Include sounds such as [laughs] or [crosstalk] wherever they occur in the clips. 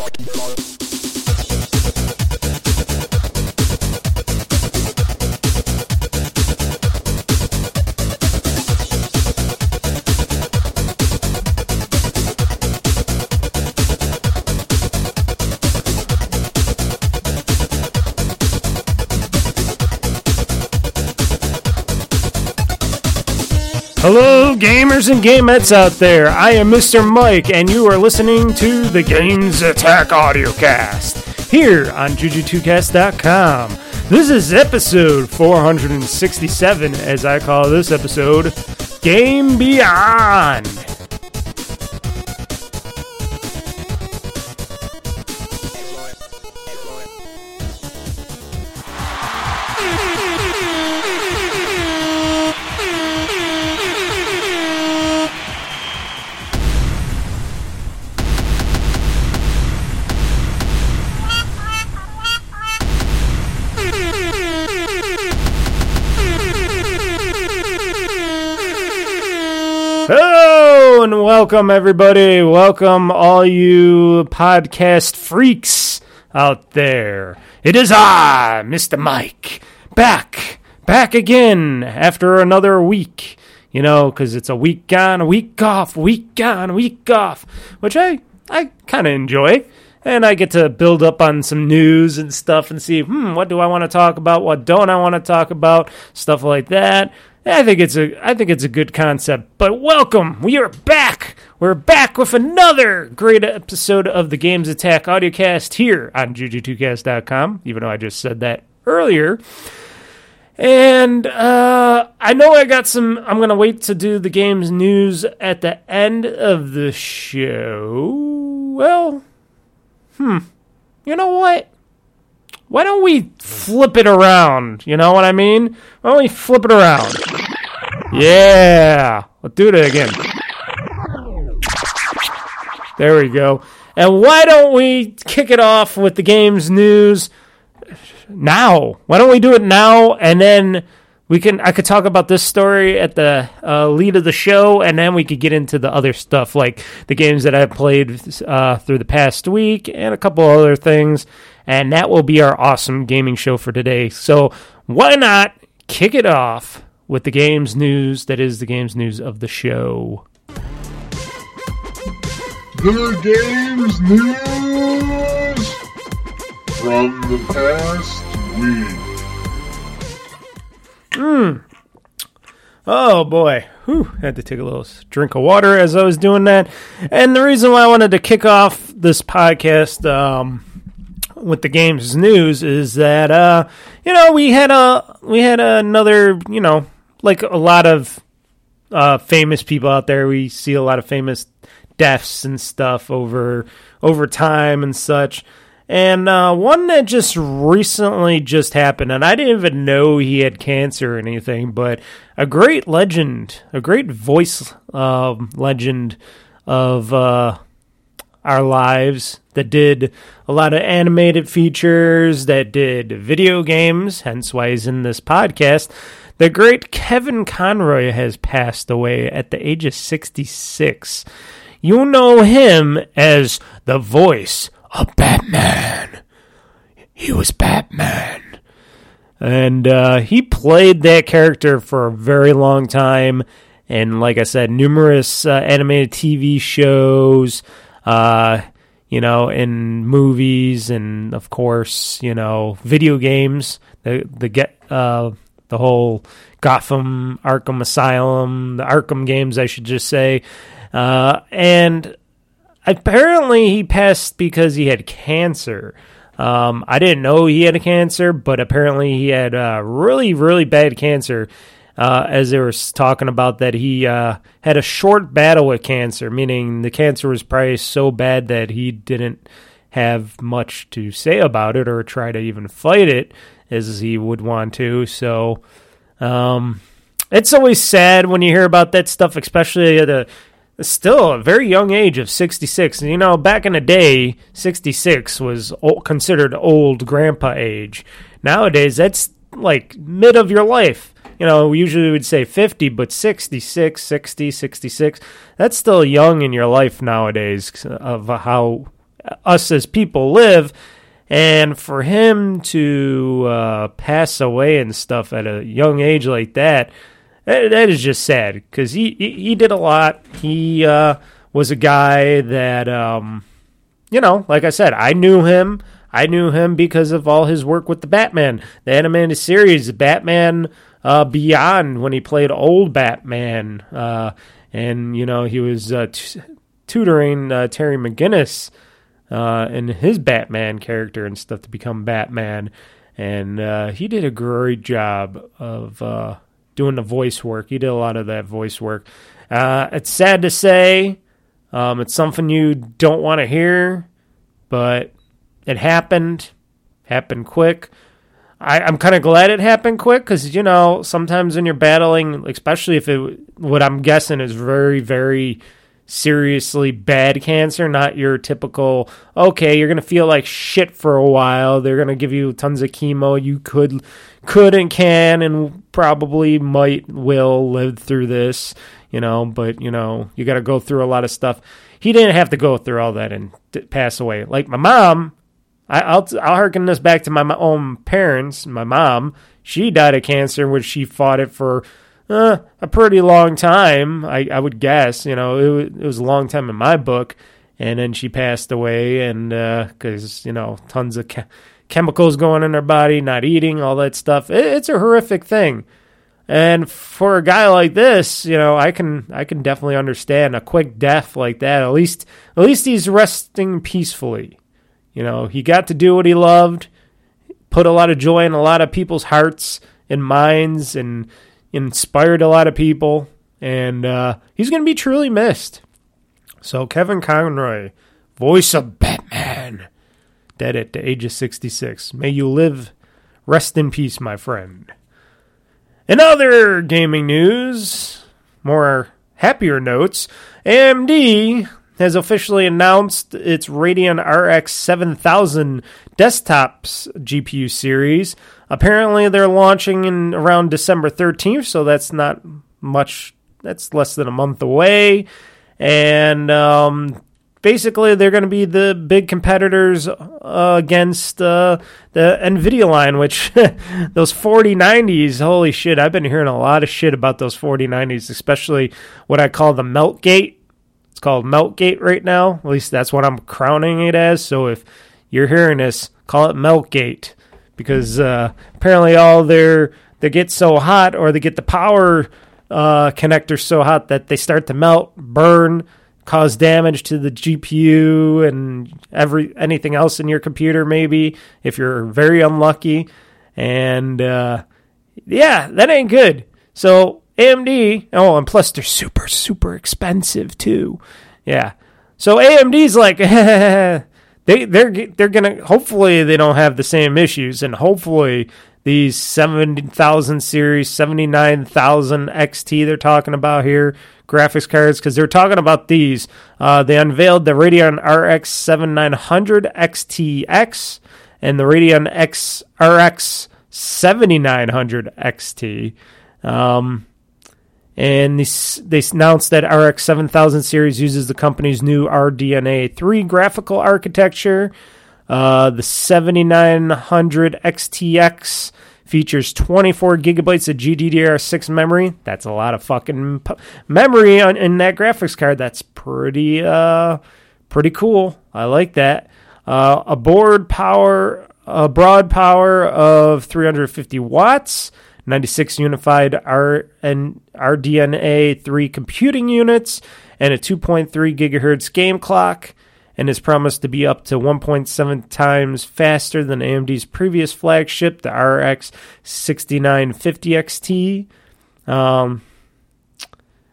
Hello, gamers and gamettes out there. I am Mr. Mike, and you are listening to the Games Attack Audiocast here on Juju2Cast.com. This is episode 467, as I call this episode Game Beyond. Welcome everybody. Welcome all you podcast freaks out there. It is I, Mr. Mike, back, back again after another week. You know, because it's a week on, a week off, week on, week off, which I I kind of enjoy. And I get to build up on some news and stuff and see, hmm, what do I want to talk about? What don't I want to talk about? Stuff like that. I think it's a I think it's a good concept. But welcome, we are back. We're back with another great episode of the Games Attack audiocast here on Juju2Cast.com, even though I just said that earlier. And uh, I know I got some. I'm going to wait to do the game's news at the end of the show. Well, hmm. You know what? Why don't we flip it around? You know what I mean? Why don't we flip it around? Yeah. Let's do it again. There we go. And why don't we kick it off with the game's news now? Why don't we do it now and then we can I could talk about this story at the uh, lead of the show and then we could get into the other stuff like the games that I've played uh, through the past week and a couple other things and that will be our awesome gaming show for today. So why not kick it off with the games news that is the games news of the show. The games news from the past week. Hmm. Oh boy. Whew. Had to take a little drink of water as I was doing that. And the reason why I wanted to kick off this podcast um, with the games news is that uh, you know we had a we had another you know like a lot of uh, famous people out there. We see a lot of famous deaths and stuff over over time and such. And uh, one that just recently just happened, and I didn't even know he had cancer or anything, but a great legend, a great voice uh, legend of uh, our lives that did a lot of animated features, that did video games, hence why he's in this podcast. The great Kevin Conroy has passed away at the age of 66. You know him as the voice of Batman. He was Batman. And uh, he played that character for a very long time. And like I said, numerous uh, animated TV shows, uh, you know, in movies, and of course, you know, video games. The the get uh, the whole Gotham, Arkham Asylum, the Arkham games, I should just say. Uh, and apparently he passed because he had cancer. Um, I didn't know he had a cancer, but apparently he had uh, really, really bad cancer. Uh, as they were talking about that he uh, had a short battle with cancer, meaning the cancer was probably so bad that he didn't have much to say about it or try to even fight it as he would want to. So um, it's always sad when you hear about that stuff, especially a still a very young age of 66. You know, back in the day, 66 was considered old grandpa age. Nowadays, that's like mid of your life. You know, we usually would say 50, but 66, 60, 66, that's still young in your life nowadays of how us as people live. And for him to uh, pass away and stuff at a young age like that, that, that is just sad because he, he, he did a lot. He uh, was a guy that, um, you know, like I said, I knew him. I knew him because of all his work with the Batman, the animated series, Batman uh, Beyond, when he played old Batman. Uh, and, you know, he was uh, t- tutoring uh, Terry McGinnis uh, in his Batman character and stuff to become Batman. And uh, he did a great job of doing the voice work. He did a lot of that voice work. it's sad to say. Um, it's something you don't want to hear, but it happened, happened quick. I, am kind of glad it happened quick because you know sometimes when you're battling, especially if it what I'm guessing is very very seriously bad cancer, not your typical okay, you're gonna feel like shit for a while. They're gonna give you tons of chemo. You could could and can and probably might will live through this, you know, but you know, you gotta go through a lot of stuff. He didn't have to go through all that and pass away. Like my mom, I, will I'll harken this back to my, my own parents. My mom, she died of cancer, which she fought it for uh, a pretty long time. I, I would guess. You know, it, it was a long time in my book, and then she passed away, and because uh, you know, tons of ke- chemicals going in her body, not eating, all that stuff. It, it's a horrific thing. And for a guy like this, you know, I can I can definitely understand a quick death like that. At least at least he's resting peacefully. You know, he got to do what he loved, put a lot of joy in a lot of people's hearts and minds, and inspired a lot of people. And uh, he's going to be truly missed. So, Kevin Conroy, voice of Batman, dead at the age of 66. May you live, rest in peace, my friend. In other gaming news, more happier notes, AMD has officially announced its Radeon RX 7000 desktops GPU series. Apparently, they're launching in around December 13th, so that's not much. That's less than a month away, and um, basically they're going to be the big competitors uh, against uh, the Nvidia line, which [laughs] those 4090s, holy shit, I've been hearing a lot of shit about those 4090s, especially what I call the Meltgate it's called Meltgate right now. At least that's what I'm crowning it as. So if you're hearing this, call it Meltgate because uh, apparently all their they get so hot or they get the power uh, connectors so hot that they start to melt, burn, cause damage to the GPU and every anything else in your computer. Maybe if you're very unlucky, and uh, yeah, that ain't good. So AMD, oh, and plus they're super, super expensive too. Yeah. So AMD's like, [laughs] they they're they're gonna hopefully they don't have the same issues, and hopefully these seventy thousand series, seventy nine thousand XT they're talking about here graphics cards because they're talking about these. Uh, they unveiled the Radeon RX 7900 XTX and the Radeon X RX 7900 XT. Um, and they, announced that RX 7000 series uses the company's new RDNA 3 graphical architecture. Uh, the 7900 XTX features 24 gigabytes of GDDR6 memory. That's a lot of fucking memory on, in that graphics card. That's pretty uh, pretty cool. I like that. Uh, a board power, a broad power of 350 watts. 96 unified R and RDNA 3 computing units, and a 2.3 gigahertz game clock, and is promised to be up to 1.7 times faster than AMD's previous flagship, the RX 6950 XT. Um,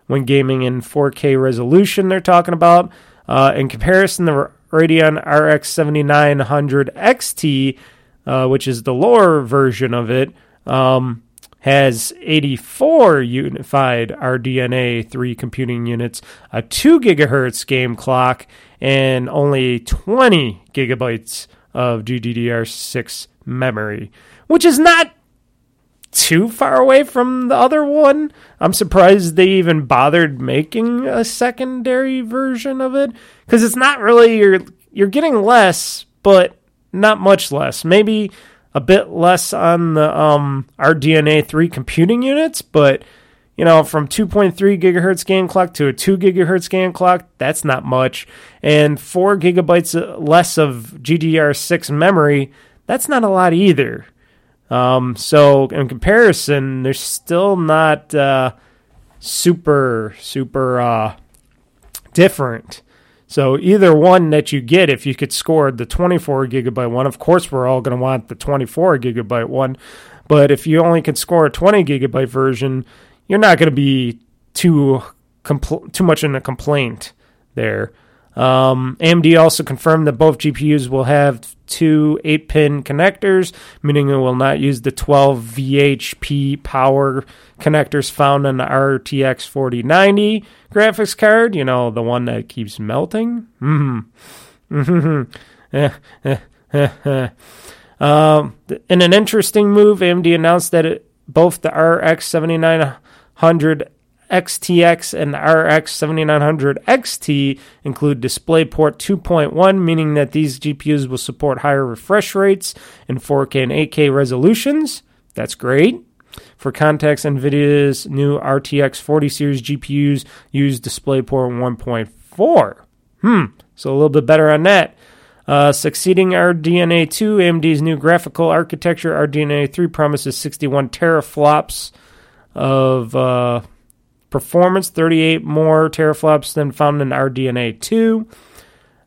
when gaming in 4K resolution, they're talking about. Uh, in comparison, the Radeon RX 7900 XT, uh, which is the lower version of it, um, has 84 unified RDNA 3 computing units, a 2 gigahertz game clock, and only 20 gigabytes of GDDR6 memory, which is not too far away from the other one. I'm surprised they even bothered making a secondary version of it because it's not really your you're getting less, but not much less. Maybe a bit less on the um, RDNA 3 computing units, but you know, from 2.3 gigahertz gain clock to a 2 gigahertz gain clock, that's not much. And 4 gigabytes less of GDDR6 memory, that's not a lot either. Um, so, in comparison, they're still not uh, super, super uh, different. So either one that you get, if you could score the 24 gigabyte one, of course we're all going to want the 24 gigabyte one. But if you only can score a 20 gigabyte version, you're not going to be too compl- too much in a complaint there. Um, AMD also confirmed that both GPUs will have two 8 pin connectors, meaning it will not use the 12 VHP power connectors found on the RTX 4090 graphics card. You know, the one that keeps melting. Mm-hmm. [laughs] um, in an interesting move, AMD announced that it, both the RX 7900 XTX and RX 7900 XT include DisplayPort 2.1, meaning that these GPUs will support higher refresh rates in 4K and 8K resolutions. That's great. For context, NVIDIA's new RTX 40 series GPUs use DisplayPort 1.4. Hmm, so a little bit better on that. Uh, succeeding RDNA 2, AMD's new graphical architecture, RDNA 3 promises 61 teraflops of. Uh, performance, 38 more teraflops than found in RDNA 2.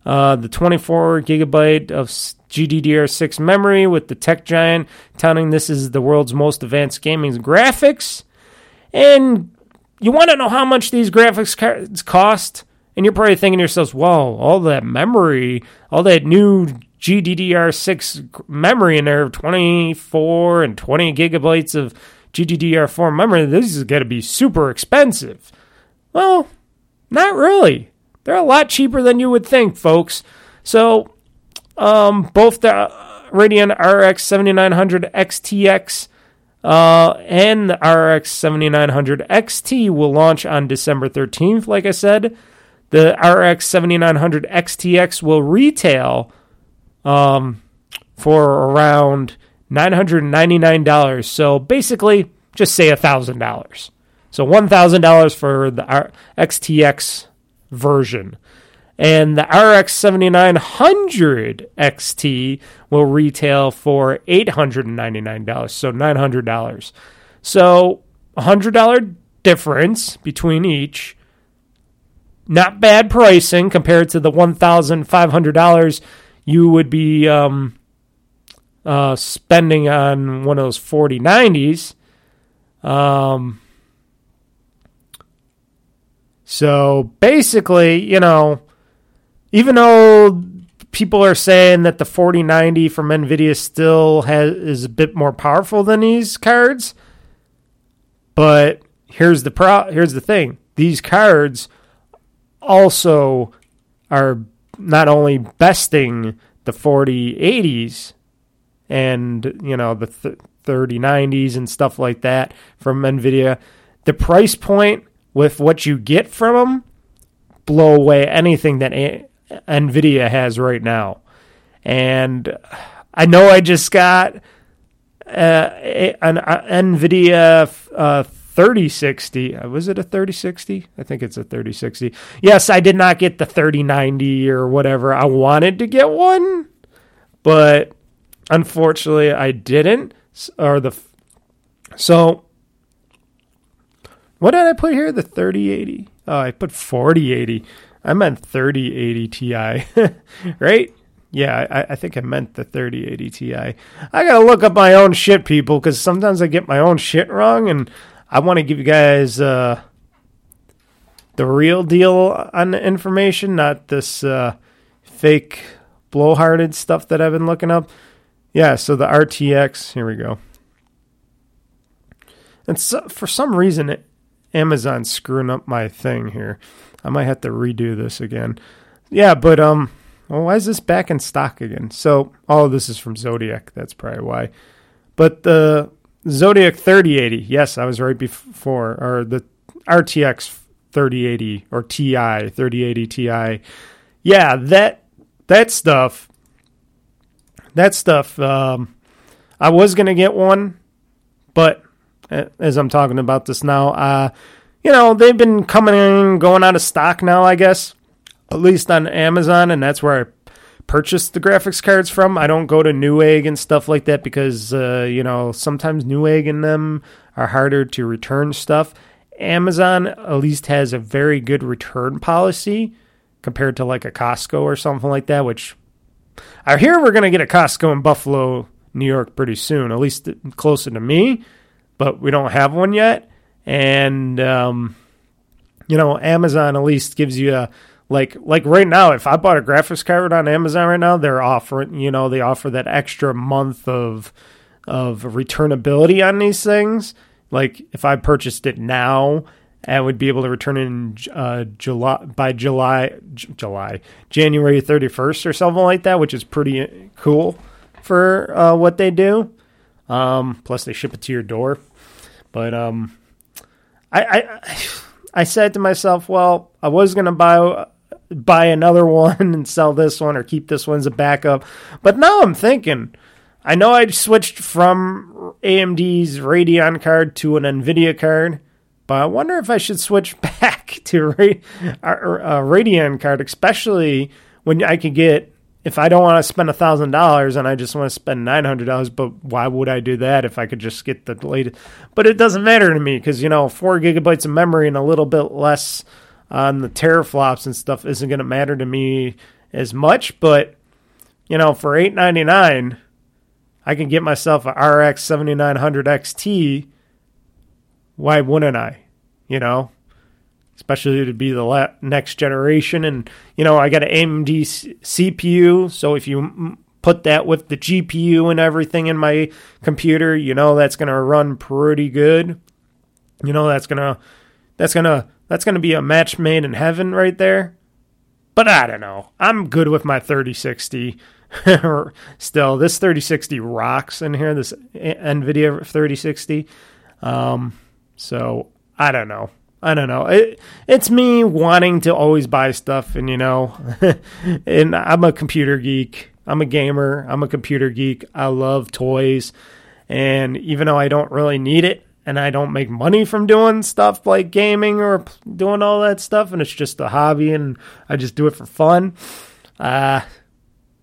Uh, the 24 gigabyte of GDDR6 memory with the tech giant touting this is the world's most advanced gaming graphics. And you want to know how much these graphics cards cost? And you're probably thinking to yourselves, "Whoa, all that memory, all that new GDDR6 memory in there, 24 and 20 gigabytes of GDDR4 memory, this is going to be super expensive. Well, not really. They're a lot cheaper than you would think, folks. So, um, both the Radeon RX 7900 XTX uh, and the RX 7900 XT will launch on December 13th, like I said. The RX 7900 XTX will retail um, for around $999. So basically, just say $1,000. So $1,000 for the XTX version. And the RX 7900 XT will retail for $899, so $900. So $100 difference between each. Not bad pricing compared to the $1,500 you would be um, uh, spending on one of those 4090s. Um, so basically, you know, even though people are saying that the 4090 from Nvidia still has is a bit more powerful than these cards, but here's the pro here's the thing. These cards also are not only besting the 4080s and you know the th- 3090s and stuff like that from Nvidia. The price point with what you get from them blow away anything that A- Nvidia has right now. And I know I just got uh, an Nvidia uh, 3060. Uh, was it a 3060? I think it's a 3060. Yes, I did not get the 3090 or whatever. I wanted to get one, but Unfortunately, I didn't. Or the so what did I put here? The 3080. Oh, I put 4080. I meant 3080 Ti, [laughs] right? Yeah, I, I, think I meant the 3080 Ti. I gotta look up my own shit, people, because sometimes I get my own shit wrong, and I want to give you guys uh, the real deal on the information, not this uh, fake blowharded stuff that I've been looking up. Yeah, so the RTX, here we go. And so, for some reason, it, Amazon's screwing up my thing here. I might have to redo this again. Yeah, but um, well, why is this back in stock again? So, all of this is from Zotac. That's probably why. But the Zotac 3080, yes, I was right before, or the RTX 3080 or TI 3080 Ti. Yeah, that that stuff, that stuff, um, I was gonna get one, but as I'm talking about this now, uh, you know, they've been coming in, going out of stock now, I guess, at least on Amazon, and that's where I purchase the graphics cards from. I don't go to Newegg and stuff like that because, uh, you know, sometimes Newegg and them are harder to return stuff. Amazon at least has a very good return policy compared to like a Costco or something like that, which I hear we're going to get a Costco in Buffalo, New York pretty soon, at least closer to me, but we don't have one yet. And, um, you know, Amazon at least gives you a, like like right now if i bought a graphics card on amazon right now they're offering you know they offer that extra month of of returnability on these things like if I purchased it now, I would be able to return in uh, July by July, J- July, January thirty first or something like that, which is pretty uh, cool for uh, what they do. Um, plus, they ship it to your door. But um, I, I I said to myself, well, I was gonna buy buy another [laughs] one and sell this one or keep this one as a backup, but now I'm thinking I know I switched from AMD's Radeon card to an NVIDIA card, but I wonder if I should switch [laughs] back to a uh, uh, Radeon card, especially when I could get, if I don't want to spend $1,000 and I just want to spend $900, but why would I do that if I could just get the latest? But it doesn't matter to me because, you know, four gigabytes of memory and a little bit less on the teraflops and stuff isn't going to matter to me as much. But, you know, for eight ninety nine I can get myself a RX 7900 XT. Why wouldn't I? You know, especially to be the la- next generation. And, you know, I got an AMD C- CPU. So if you put that with the GPU and everything in my computer, you know, that's going to run pretty good. You know, that's going to, that's going to, that's going to be a match made in heaven right there. But I don't know. I'm good with my 3060. [laughs] still, this 3060 rocks in here, this NVIDIA 3060. Um, so I don't know. I don't know. It, it's me wanting to always buy stuff, and you know, [laughs] and I'm a computer geek. I'm a gamer. I'm a computer geek. I love toys, and even though I don't really need it, and I don't make money from doing stuff like gaming or doing all that stuff, and it's just a hobby, and I just do it for fun. Uh,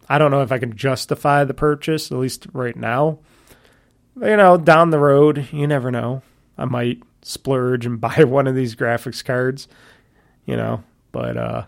I don't know if I can justify the purchase, at least right now. You know, down the road, you never know. I might splurge and [laughs] buy one of these graphics cards, you know, but uh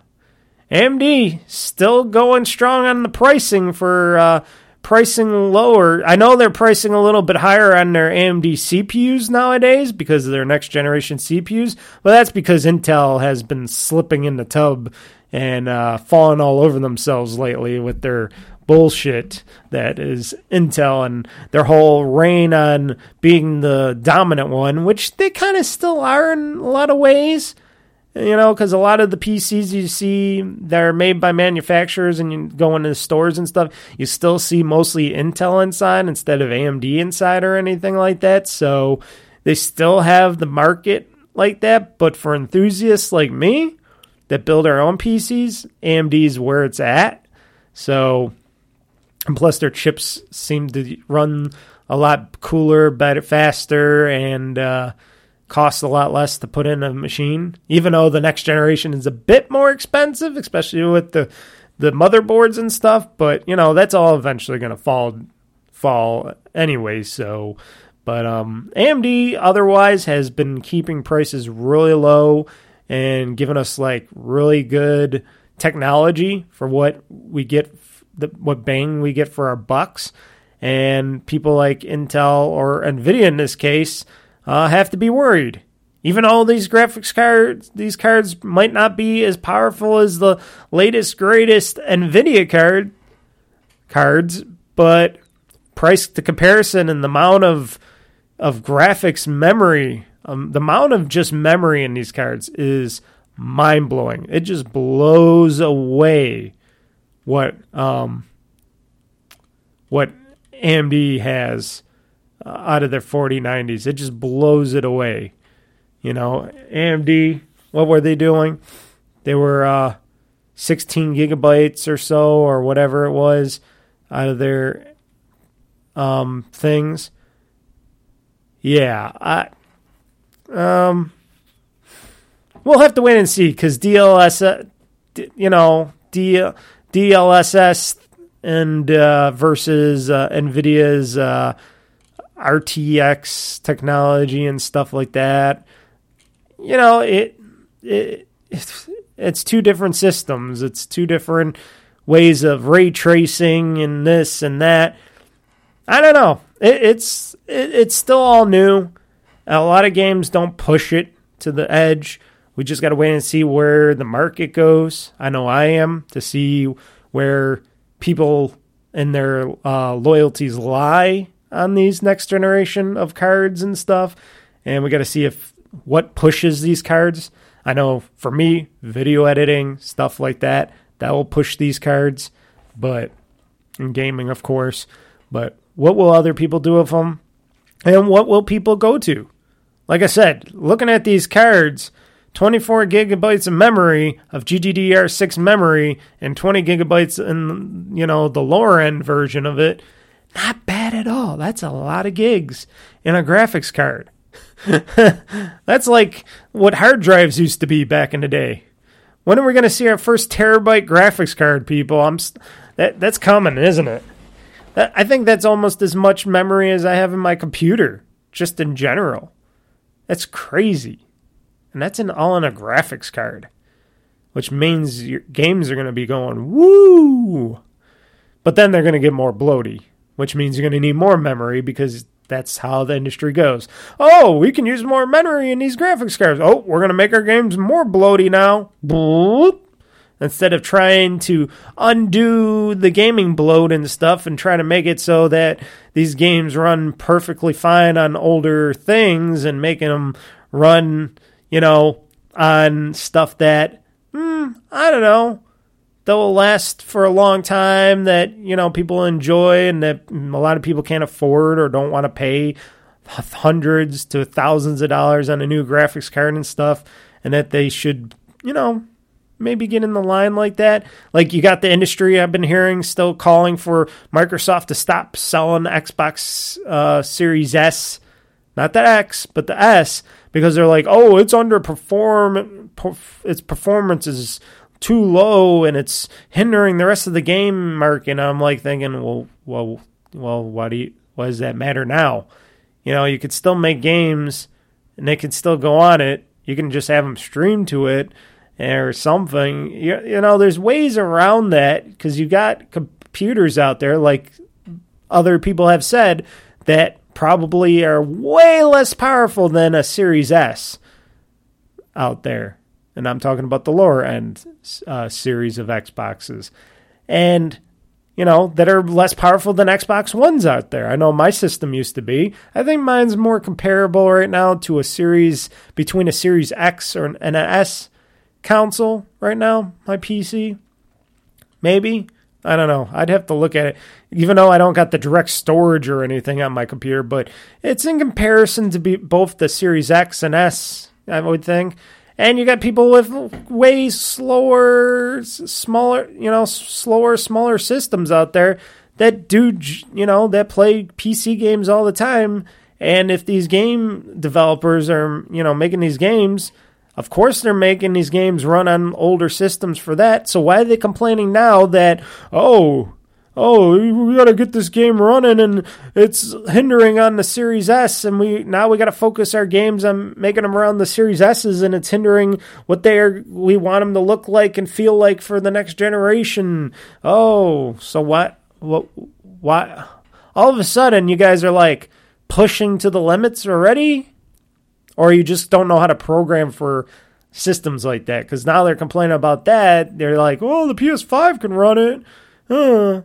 AMD still going strong on the pricing for uh pricing lower. I know they're pricing a little bit higher on their AMD CPUs nowadays because of their next generation CPUs, but that's because Intel has been slipping in the tub and uh, falling all over themselves lately with their bullshit that is Intel and their whole reign on being the dominant one, which they kind of still are in a lot of ways. You know, because a lot of the PCs you see that are made by manufacturers and you go into stores and stuff, you still see mostly Intel inside instead of AMD inside or anything like that. So they still have the market like that. But for enthusiasts like me, that build our own PCs, AMD's where it's at. So, and plus their chips seem to run a lot cooler, better, faster, and uh, cost a lot less to put in a machine. Even though the next generation is a bit more expensive, especially with the the motherboards and stuff. But you know that's all eventually going to fall fall anyway. So, but um, AMD otherwise has been keeping prices really low and giving us like really good technology for what we get, the, what bang we get for our bucks. And people like Intel or Nvidia in this case uh, have to be worried. Even all these graphics cards, these cards might not be as powerful as the latest greatest Nvidia card cards, but price to comparison and the amount of of graphics memory um, the amount of just memory in these cards is mind blowing. It just blows away what um, what AMD has uh, out of their 4090s. It just blows it away. You know, AMD, what were they doing? They were uh, 16 gigabytes or so, or whatever it was, out of their um, things. Yeah, I um, we'll have to wait and see because DLS, uh, you know, D, DLSS and uh, versus uh, Nvidia's uh, RTX technology and stuff like that. You know, it, it it's, two different systems. It's two different ways of ray tracing and this and that. I don't know. It, it's it, it's still all new. A lot of games don't push it to the edge. We just got to wait and see where the market goes. I know I am to see where people and their uh, loyalties lie on these next generation of cards and stuff. And we got to see if what pushes these cards. I know for me, video editing, stuff like that, that will push these cards. But in gaming, of course. But what will other people do with them? And what will people go to? Like I said, looking at these cards, 24 gigabytes of memory of GDDR6 memory and 20 gigabytes in you know the lower end version of it not bad at all. That's a lot of gigs in a graphics card. [laughs] That's like what hard drives used to be back in the day. When are we going to see our first terabyte graphics card people? I'm that that's coming isn't it? I think that's almost as much memory as i have in my computer just in general. That's crazy and that's in all in a graphics card, which means your games are going to be going woo. But then they're going to get more bloaty, which means you're going to need more memory because that's how the industry goes. Oh, we can use more memory in these graphics cards. Oh, we're going to make our games more bloaty now. Boop. Instead of trying to undo the gaming bloat and stuff and try to make it so that these games run perfectly fine on older things and making them run you know, on stuff that, hmm, I don't know, that will last for a long time, that, you know, people enjoy and that a lot of people can't afford or don't want to pay hundreds to thousands of dollars on a new graphics card and stuff, and that they should, you know, maybe get in the line like that. Like you got the industry I've been hearing still calling for Microsoft to stop selling Xbox uh, Series S, not the X, but the S, because they're like, oh, it's underperform, its performance is too low and it's hindering the rest of the game Mark. And I'm like thinking, well, well, well, why do you, why does that matter now? You know, you could still make games and they could still go on it. You can just have them stream to it or something. You, you know, there's ways around that because you got computers out there, like other people have said, that probably are way less powerful than a Series S out there. And I'm talking about the lower end uh, series of Xboxes. And, you know, that are less powerful than Xbox Ones out there. I know my system used to be. I think mine's more comparable right now to a series between a Series X or an S console right now, my PC. Maybe. I don't know. I'd have to look at it, even though I don't got the direct storage or anything on my computer. But it's in comparison to be both the Series X and S, I would think. And you got people with way slower, smaller, you know, slower, smaller systems out there that do, you know, that play PC games all the time. And if these game developers are, you know, making these games of course, they're making these games run on older systems for that. So why are they complaining now that, oh, oh, we got to get this game running and it's hindering on the Series S and we now we got to focus our games on making them around the Series S's and it's hindering what they are we want them to look like and feel like for the next generation. Oh, so what what why all of a sudden you guys are like pushing to the limits already? or you just don't know how to program for systems like that. Because now they're complaining about that. They're like, "Oh, the PS5 can run it." Uh.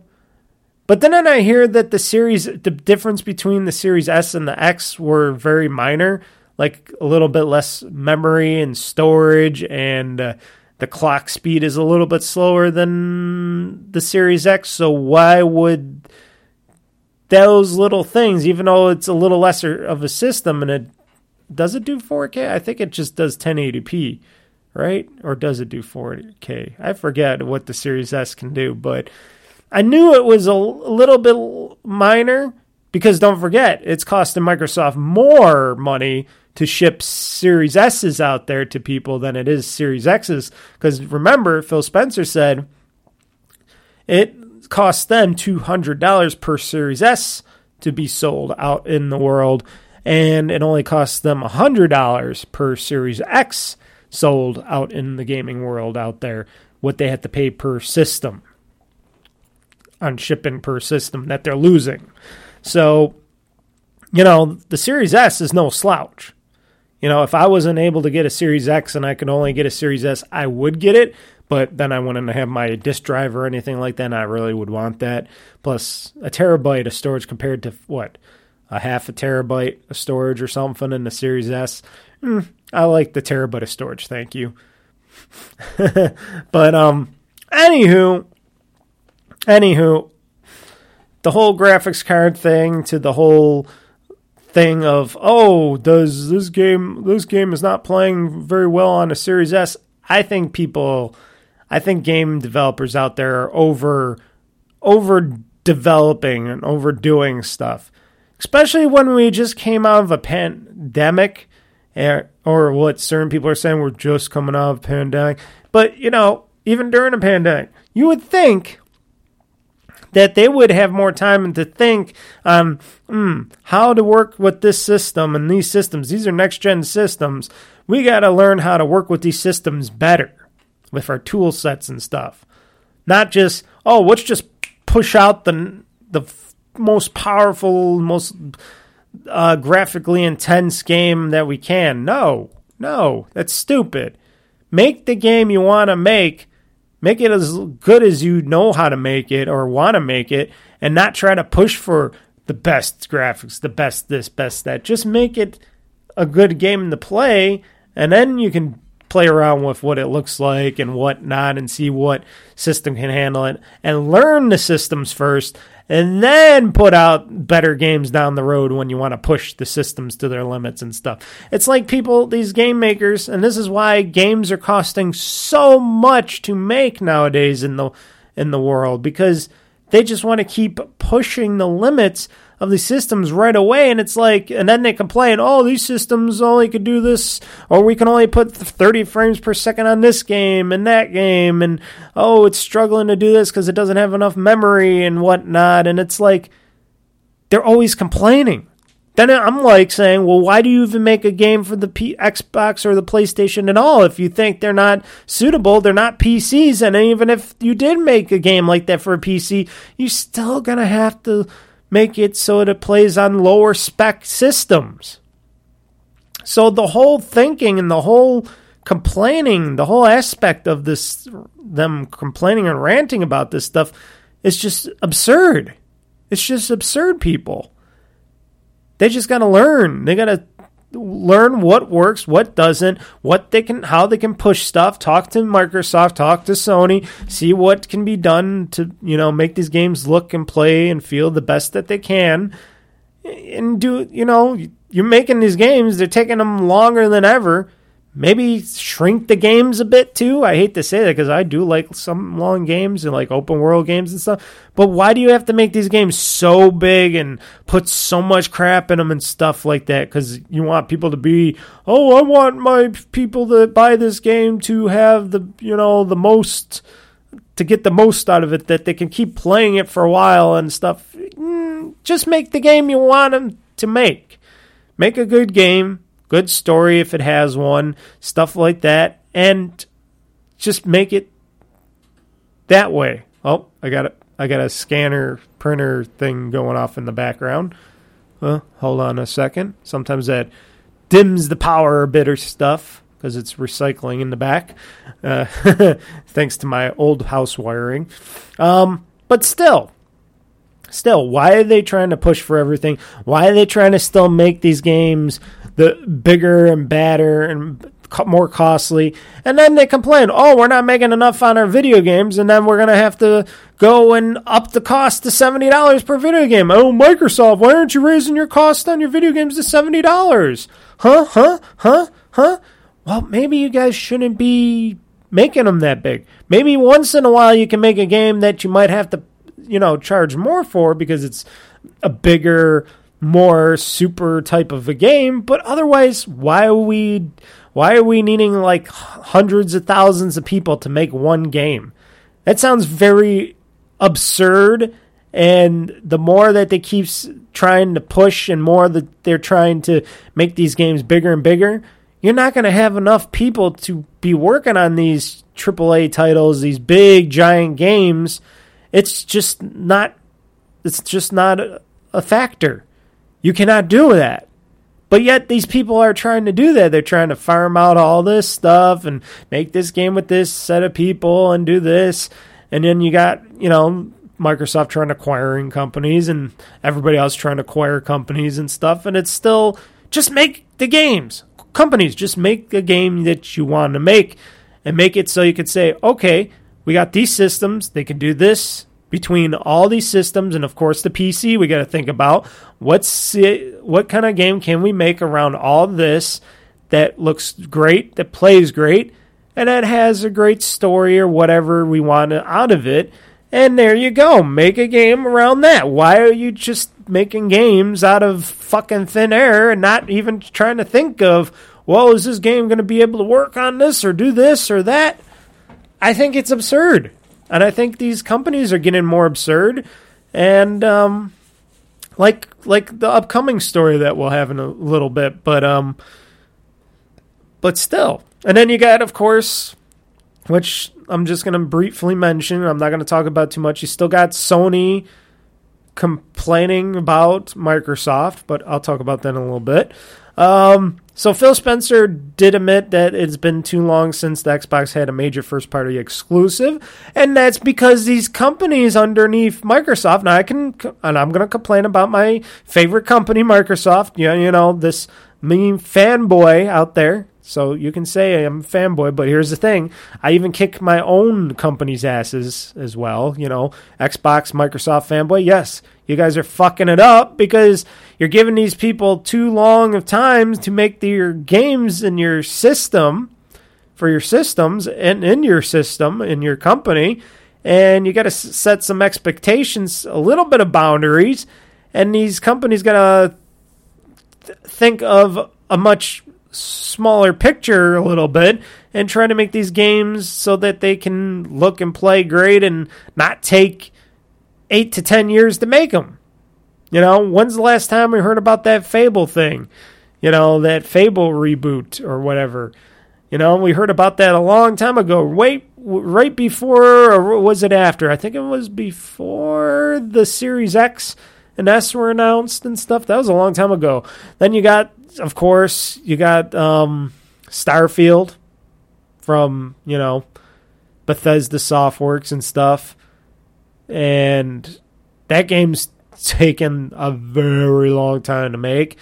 But then I hear that the series, the difference between the Series S and the X were very minor, like a little bit less memory and storage, and uh, the clock speed is a little bit slower than the Series X. So why would those little things, even though it's a little lesser of a system and it does it do 4K? I think it just does 1080p, right? Or does it do 4K? I forget what the Series S can do, but I knew it was a little bit minor because don't forget, it's costing Microsoft more money to ship Series S's out there to people than it is Series X's. Because remember, Phil Spencer said it costs them $200 per Series S to be sold out in the world, and it only costs them $100 per Series X sold out in the gaming world out there, what they have to pay per system on shipping per system that they're losing. So, you know, the Series S is no slouch. You know, if I wasn't able to get a Series X and I could only get a Series S, I would get it, but then I wouldn't have my disk drive or anything like that, and I really would want that. Plus, a terabyte of storage compared to what? A half a terabyte of storage or something in the Series S. Mm, I like the terabyte of storage, thank you. [laughs] but, um, anywho, anywho, the whole graphics card thing to the whole thing of oh does this game this game is not playing very well on a series s i think people i think game developers out there are over over developing and overdoing stuff. Especially when we just came out of a pandemic eh, or what certain people are saying we're just coming out of a pandemic. But you know even during a pandemic you would think that they would have more time to think on mm, how to work with this system and these systems. These are next gen systems. We got to learn how to work with these systems better with our tool sets and stuff. Not just, oh, let's just push out the, the most powerful, most uh, graphically intense game that we can. No, no, that's stupid. Make the game you want to make Make it as good as you know how to make it or want to make it and not try to push for the best graphics, the best this, best that. Just make it a good game to play and then you can play around with what it looks like and whatnot and see what system can handle it and learn the systems first and then put out better games down the road when you want to push the systems to their limits and stuff. It's like people, these game makers, and this is why games are costing so much to make nowadays in the in the world because they just want to keep pushing the limits of these systems right away and it's like and then they complain oh these systems only could do this or we can only put 30 frames per second on this game and that game and oh it's struggling to do this because it doesn't have enough memory and whatnot and it's like they're always complaining then I'm like saying, well, why do you even make a game for the P- Xbox or the PlayStation at all? If you think they're not suitable, they're not PCs. And even if you did make a game like that for a PC, you're still going to have to make it so that it plays on lower spec systems. So the whole thinking and the whole complaining, the whole aspect of this, them complaining and ranting about this stuff is just absurd. It's just absurd, people. They just got to learn. They got to learn what works, what doesn't, what they can, how they can push stuff. Talk to Microsoft, talk to Sony, see what can be done to you know make these games look and play and feel the best that they can, and do you know you're making these games, they're taking them longer than ever maybe shrink the games a bit too. I hate to say that because I do like some long games and like open world games and stuff. But why do you have to make these games so big and put so much crap in them and stuff like that? Because you want people to be, oh, I want my people that buy this game to have the, you know, the most. To get the most out of it, that they can keep playing it for a while and stuff. Mm, just make the game you want them to make. Make a good game good story if it has one, stuff like that, and just make it that way. Oh, I got it. I got a scanner printer thing going off in the background. Uh, hold on a second. Sometimes that dims the power a bit or stuff because it's recycling in the back. Uh, [laughs] thanks to my old house wiring. Um, but still, still, why are they trying to push for everything? Why are they trying to still make these games the bigger and badder and more costly. And then they complain, oh, we're not making enough on our video games, and then we're going to have to go and up the cost to $70 per video game. Oh, Microsoft, why aren't you raising your cost on your video games to $70? Huh, huh, huh, huh? well, maybe you guys shouldn't be making them that big. Maybe once in a while you can make a game that you might have to, you know, charge more for because it's a bigger, more super type of a game. But otherwise, why are we, why are we needing like hundreds of thousands of people to make one game? That sounds very absurd. And the more that they keep trying to push and more that they're trying to make these games bigger and bigger, you're not going to have enough people to be working on these AAA titles, these big giant games. It's just not it's just not a, a factor. You cannot do that. But yet these people are trying to do that. They're trying to farm out all this stuff and make this game with this set of people and do this. And then you got, you know, Microsoft trying to acquiring companies and everybody else trying to acquire companies and stuff. And it's still just make the games companies just make a game that you want to make and make it so you could say, okay, we got these systems, they can do this between all these systems and of course the PC. We got to think about what's what kind of game can we make around all this that looks great, that plays great, and that has a great story or whatever we want out of it. And there you go. Make a game around that. Why are you just making games out of fucking thin air and not even trying to think of, well, is this game going to be able to work on this or do this or that? I think it's absurd. And I think these companies are getting more absurd. And, um, like, like the upcoming story that we'll have in a little bit, but, um, but still. And then you got, of course, which I'm just going to briefly mention. I'm not going to talk about too much. You still got Sony complaining about Microsoft, but I'll talk about that in a little bit. Um, so Phil Spencer did admit that it's been too long since the Xbox had a major first party exclusive, and that's because these companies underneath Microsoft. Now I can, and I'm going to complain about my favorite company, Microsoft. You know, you know this mean fanboy out there so you can say I'm a fanboy, but here's the thing: I even kick my own company's asses as well. You know, Xbox, Microsoft fanboy. Yes, you guys are fucking it up because you're giving these people too long of times to make your games in your system for your systems and in your system in your company, and you got to set some expectations, a little bit of boundaries, and these companies got to th- think of a much smaller picture a little bit and try to make these games so that they can look and play great and not take eight to ten years to make them. You know, when's the last time we heard about that Fable thing? You know, that Fable reboot or whatever. You know, we heard about that a long time ago. Wait, right before, or was it after? I think it was before the Series X and S were announced and stuff. That was a long time ago. Then you got of course, you got um, Starfield from you know Bethesda Softworks and stuff, and that game's taken a very long time to make.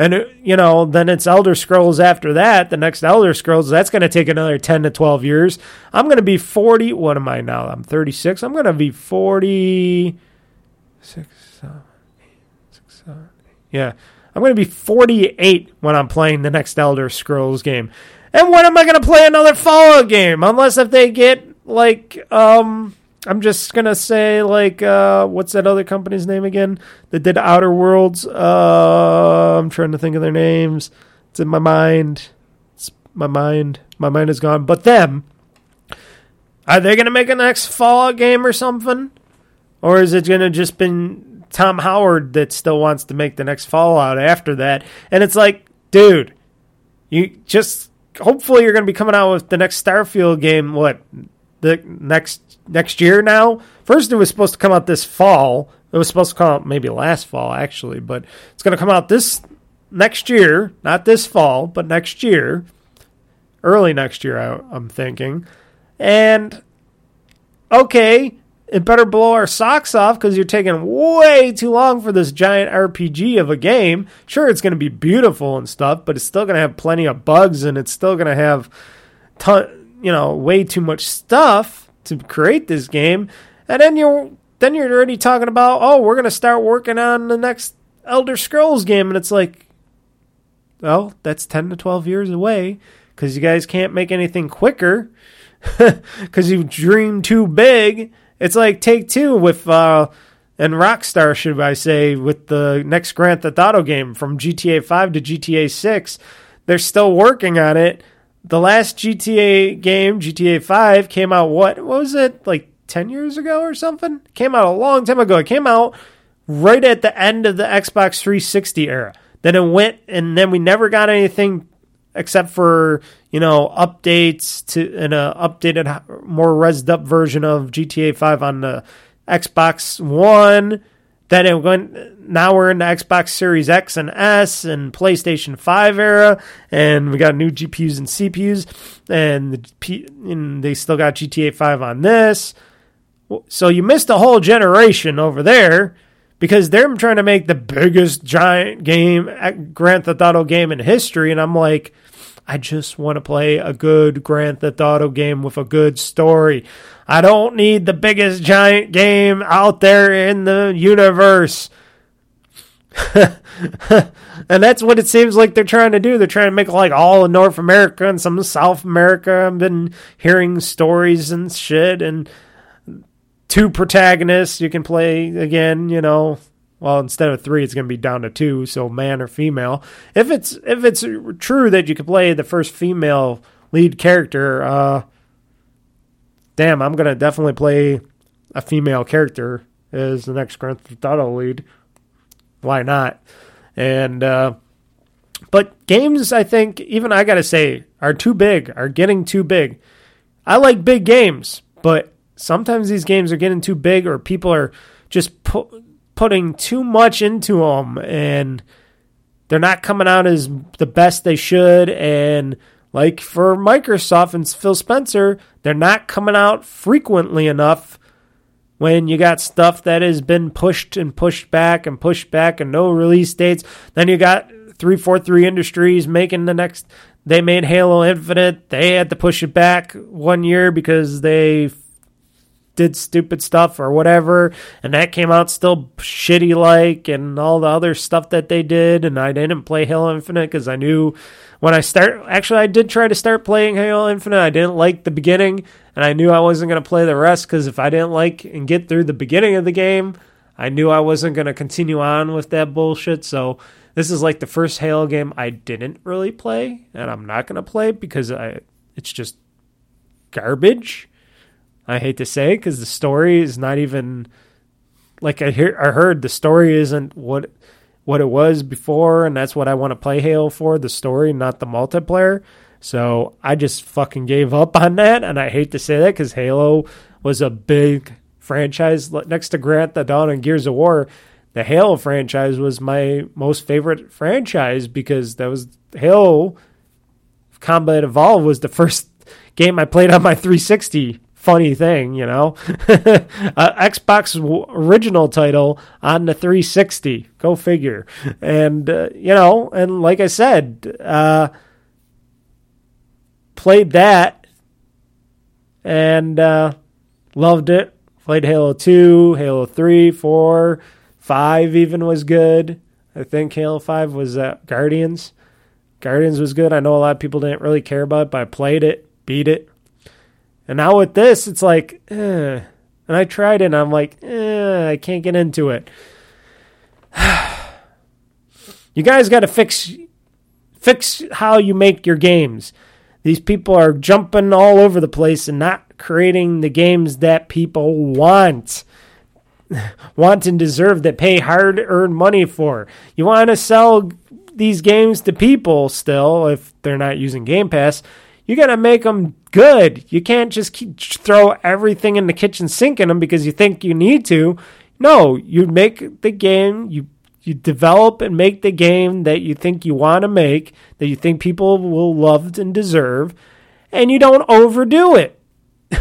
And it, you know, then it's Elder Scrolls after that. The next Elder Scrolls that's going to take another ten to twelve years. I'm going to be forty. What am I now? I'm thirty six. I'm going to be forty six, seven, eight, six, seven, eight. Yeah, I'm going to be 48 when I'm playing the next Elder Scrolls game. And when am I going to play another Fallout game? Unless if they get like um I'm just going to say like uh what's that other company's name again that did Outer Worlds? Uh I'm trying to think of their names. It's in my mind. It's my mind. My mind is gone. But them are they going to make a next Fallout game or something? Or is it going to just been Todd Howard that still wants to make the next Fallout after that. And it's like, dude, you just hopefully you're going to be coming out with the next Starfield game. What the next next year now? First, it was supposed to come out this fall. It was supposed to come out maybe last fall actually, but it's going to come out this next year, not this fall, but next year, early next year. I, I'm thinking, and okay, it better blow our socks off because you're taking way too long for this giant RPG of a game. Sure, it's going to be beautiful and stuff, but it's still going to have plenty of bugs and it's still going to have ton, you know, way too much stuff to create this game. And then you're then you're already talking about, oh, we're going to start working on the next Elder Scrolls game, and it's like, well, that's ten to twelve years away because you guys can't make anything quicker [laughs] because you dream too big. It's like Take Two with uh, and Rockstar, should I say, with the next Grand Theft Auto game from GTA 5 to GTA 6. They're still working on it. The last GTA game, GTA 5, came out what? What was it? Like 10 years ago or something? Came out a long time ago. It came out right at the end of the Xbox 360 era. Then it went, and then we never got anything except for you know updates to an updated, more resed up version of GTA 5 on the Xbox One. Then it went. Now we're in the Xbox Series X and S and PlayStation 5 era, and we got new GPUs and CPUs, and the and they still got GTA 5 on this. So you missed a whole generation over there because they're trying to make the biggest giant game, Grand Theft Auto game in history, and I'm like, I just want to play a good Grand Theft Auto game with a good story. I don't need the biggest giant game out there in the universe. [laughs] and that's what it seems like they're trying to do. They're trying to make like all of North America and some South America. I've been hearing stories and shit and two protagonists you can play again, you know, well instead of three it's going to be down to two so man or female. If it's if it's true that you can play the first female lead character uh damn i'm going to definitely play a female character as the next grand theft auto lead. Why not? And uh but games i think even i gotta say are too big are getting too big. I like big games but sometimes these games are getting too big or people are just put putting too much into them and they're not coming out as the best they should and like for Microsoft and Phil Spencer, they're not coming out frequently enough when you got stuff that has been pushed and pushed back and pushed back and no release dates. Then you got 343 Industries making the next they made Halo Infinite. They had to push it back one year because they did stupid stuff or whatever, and that came out still shitty like, and all the other stuff that they did. And I didn't play Halo Infinite because I knew when I start. Actually, I did try to start playing Halo Infinite. I didn't like the beginning, and I knew I wasn't going to play the rest because if I didn't like and get through the beginning of the game, I knew I wasn't going to continue on with that bullshit. So this is like the first Halo game I didn't really play, and I'm not going to play because I it's just garbage. I hate to say because the story is not even like I hear I heard the story isn't what what it was before, and that's what I want to play Halo for the story, not the multiplayer. So I just fucking gave up on that, and I hate to say that because Halo was a big franchise next to Grant the Dawn and Gears of War. The Halo franchise was my most favorite franchise because that was Halo Combat Evolved was the first [laughs] game I played on my 360 funny thing, you know. [laughs] uh, Xbox original title on the 360. Go figure. And uh, you know, and like I said, uh, played that and uh, loved it. Played Halo 2, Halo 3, 4, 5 even was good. I think Halo 5 was uh, Guardians. Guardians was good. I know a lot of people didn't really care about it, but I played it, beat it, and now with this, it's like, eh. and I tried it, and I'm like, eh, I can't get into it. [sighs] you guys got to fix fix how you make your games. These people are jumping all over the place and not creating the games that people want. [laughs] want and deserve that pay hard earned money for. You want to sell these games to people still if they're not using Game Pass you got to make them good. You can't just throw everything in the kitchen sink in them because you think you need to. No, you make the game, you you develop and make the game that you think you want to make, that you think people will love and deserve, and you don't overdo it. [laughs]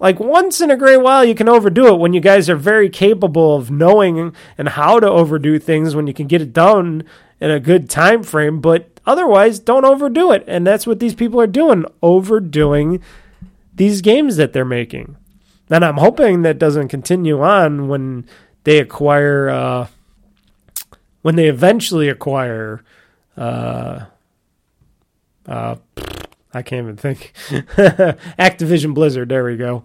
like once in a great while you can overdo it when you guys are very capable of knowing and how to overdo things when you can get it done in a good time frame, but Otherwise, don't overdo it. And that's what these people are doing, overdoing these games that they're making. And I'm hoping that doesn't continue on when they acquire, uh, when they eventually acquire uh, Uh, I can't even think. [laughs] Activision Blizzard. There we go.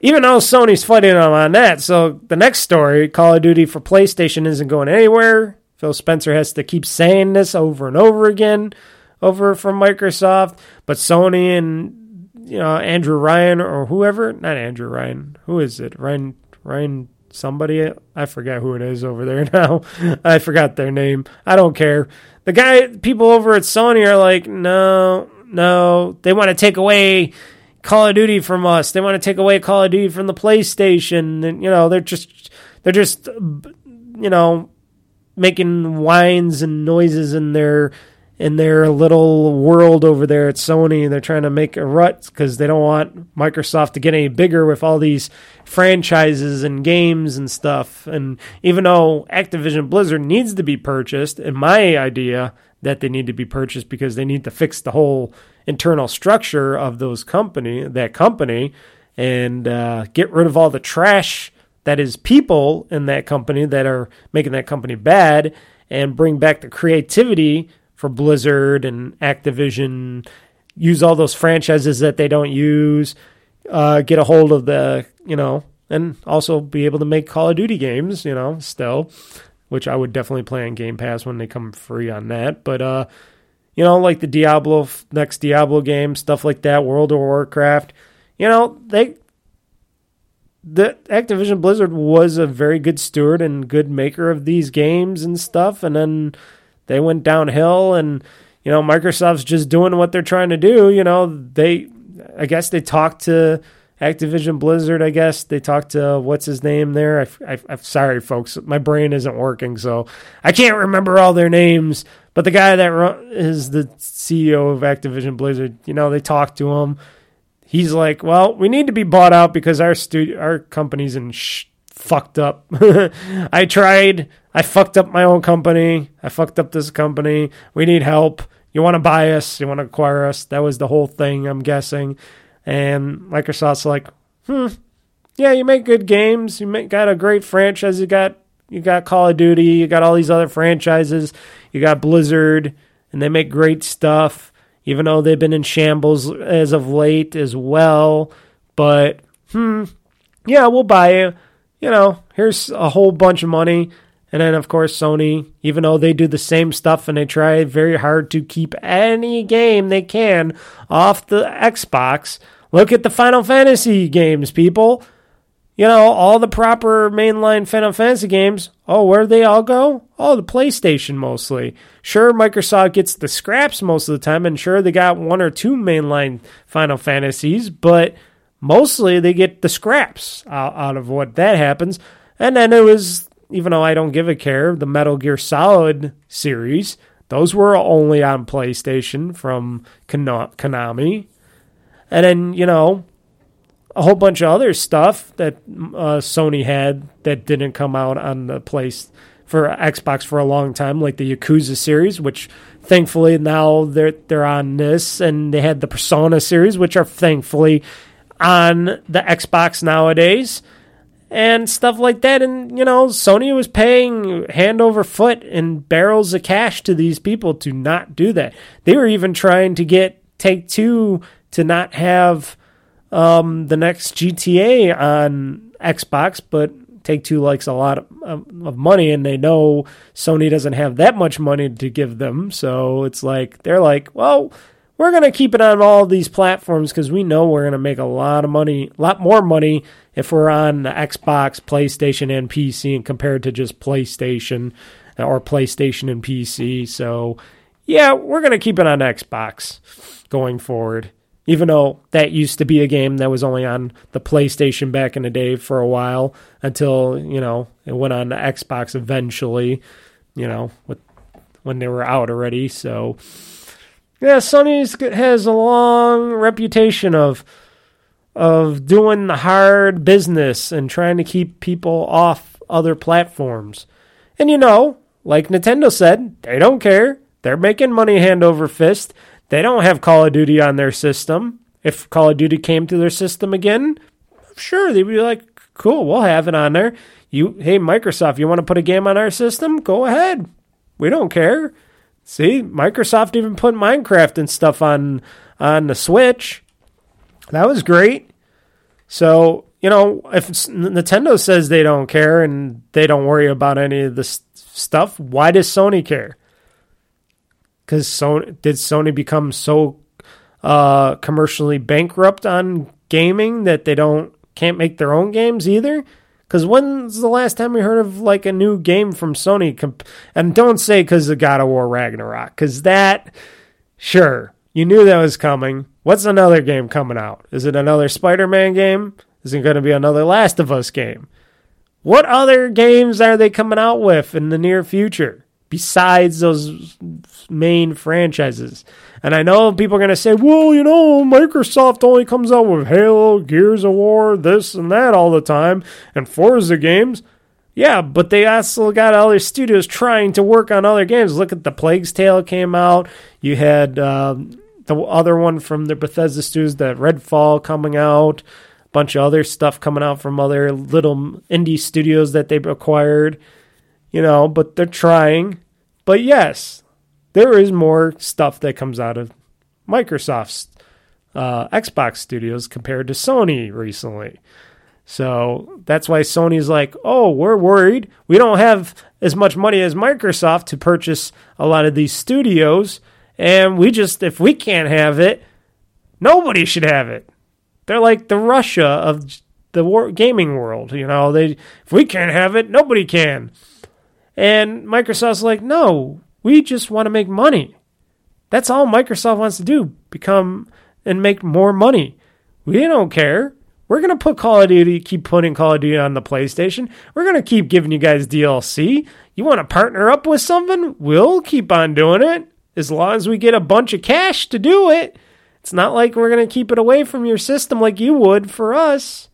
Even though Sony's fighting them on that, so the next story, Call of Duty for PlayStation, isn't going anywhere. Phil Spencer has to keep saying this over and over again, over from Microsoft. But Sony and you know Andrew Ryan or whoever, not Andrew Ryan, who is it? Ryan Ryan somebody I forget who it is over there [laughs] now. I forgot their name. I don't care. The guy people over at Sony are like, "No, no, they want to take away Call of Duty from us. They want to take away Call of Duty from the PlayStation." And you know, they're just they're just you know making whines and noises in their in their little world over there at Sony. They're trying to make a rut because they don't want Microsoft to get any bigger with all these franchises and games and stuff. And even though Activision Blizzard needs to be purchased, in my idea that they need to be purchased because they need to fix the whole internal structure of those company, that company, and uh, get rid of all the trash that is people in that company that are making that company bad, and bring back the creativity for Blizzard and Activision. Use all those franchises that they don't use. Uh, get a hold of the, you know, and also be able to make Call of Duty games, you know, still, which I would definitely play on Game Pass when they come free on that. But, uh, you know, like the Diablo, next Diablo game, stuff like that, World of Warcraft, you know, they, the Activision Blizzard was a very good steward and good maker of these games and stuff. And then, they went downhill and you know Microsoft's just doing what they're trying to do you know. They I guess they talked to Activision Blizzard I guess. They talked to what's his name there? I, am sorry folks. My brain isn't working so I can't remember all their names but the guy that is the CEO of Activision Blizzard you know they talked to him he's like well we need to be bought out because our studio our company's in sh- fucked up. [laughs] I tried. I fucked up my own company. I fucked up this company. We need help. You want to buy us? You want to acquire us? That was the whole thing, I'm guessing. And Microsoft's like, hmm, yeah, you make good games. You make, got a great franchise. You got you got Call of Duty. You got all these other franchises. You got Blizzard, and they make great stuff. Even though they've been in shambles as of late as well, but hmm, yeah, we'll buy you you know, here's a whole bunch of money. And then, of course, Sony, even though they do the same stuff and they try very hard to keep any game they can off the Xbox, look at the Final Fantasy games, people. You know, all the proper mainline Final Fantasy games, oh, where they all go? Oh, the PlayStation mostly. Sure, Microsoft gets the scraps most of the time, and sure, they got one or two mainline Final Fantasies, but mostly they get the scraps out, out of what that happens. And then it was, even though I don't give a care, the Metal Gear Solid series, those were only on PlayStation from Konami. And then, you know, a whole bunch of other stuff that uh, Sony had that didn't come out on the place for Xbox for a long time, like the Yakuza series, which thankfully now they're they're on this, and they had the Persona series, which are thankfully on the Xbox nowadays and stuff like that. And, you know, Sony was paying hand over foot and barrels of cash to these people to not do that. They were even trying to get Take Two to not have um, the next GTA on Xbox, but Take Two likes a lot of, of, money, and they know Sony doesn't have that much money to give them. So it's like they're like, well, we're to keep it on all these platforms because we know we're to make a lot of money, a lot more money if we're on the Xbox, PlayStation, and PC and compared to just PlayStation or PlayStation and PC. So, yeah, we're to keep it on Xbox going forward. Even though that used to be a game that was only on the PlayStation back in the day for a while until, you know, it went on the Xbox eventually, you know, with, when they were out already. So, yeah, Sony has a long reputation of of doing the hard business and trying to keep people off other platforms. And you know, like Nintendo said, they don't care. They're making money hand over fist. They don't have Call of Duty on their system. If Call of Duty came to their system again, sure, they'd be like, cool, we'll have it on there. You hey Microsoft, you want to put a game on our system? Go ahead. We don't care. See, Microsoft even put Minecraft and stuff on on the Switch. That was great. So, you know, if Nintendo says they don't care and they don't worry about any of this stuff, why does Sony care? Because Sony did Sony become so uh, commercially bankrupt on gaming that they don't can't make their own games either? Because when's the last time we heard of like a new game from Sony? Comp- and don't say because of God of War Ragnarok, because that, sure, you knew that was coming. What's another game coming out? Is it another Spider Man game? Is it going to be another Last of Us game? What other games are they coming out with in the near future besides those main franchises? And I know people are going to say, well, you know, Microsoft only comes out with Halo, Gears of War, this and that all the time, and Forza games. Yeah, but they also got other studios trying to work on other games. Look at the Plague's Tale came out. You had um, the other one from the Bethesda studios, the Redfall coming out. A bunch of other stuff coming out from other little indie studios that they've acquired. You know, but they're trying. But yes, there is more stuff that comes out of Microsoft's uh, Xbox studios compared to Sony recently. So that's why Sony's like, oh, we're worried. We don't have as much money as Microsoft to purchase a lot of these studios. And we just, if we can't have it, nobody should have it. They're like the Russia of the war, gaming world. You know, they if we can't have it, nobody can. And Microsoft's like, no, we just want to make money. That's all Microsoft wants to do become and make more money. We don't care. We're going to put Call of Duty, keep putting Call of Duty on the PlayStation. We're going to keep giving you guys DLC. You want to partner up with something? We'll keep on doing it as long as we get a bunch of cash to do it. It's not like we're going to keep it away from your system like you would for us.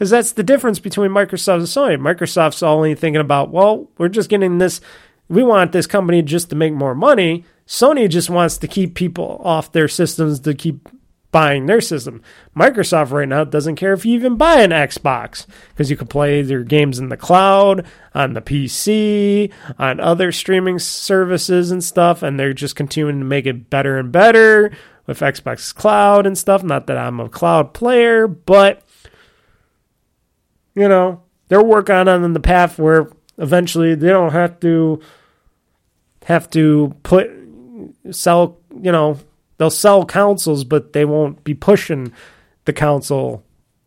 Because that's the difference between Microsoft and Sony. Microsoft's only thinking about, well, we're just getting this we want this company just to make more money. Sony just wants to keep people off their systems to keep buying their system. Microsoft right now doesn't care if you even buy an Xbox because you can play their games in the cloud, on the PC, on other streaming services and stuff, and they're just continuing to make it better and better with Xbox Cloud and stuff. Not that I'm a cloud player, but you know, they're working on the path where eventually they don't have to have to put sell you know they'll sell consoles but they won't be pushing the council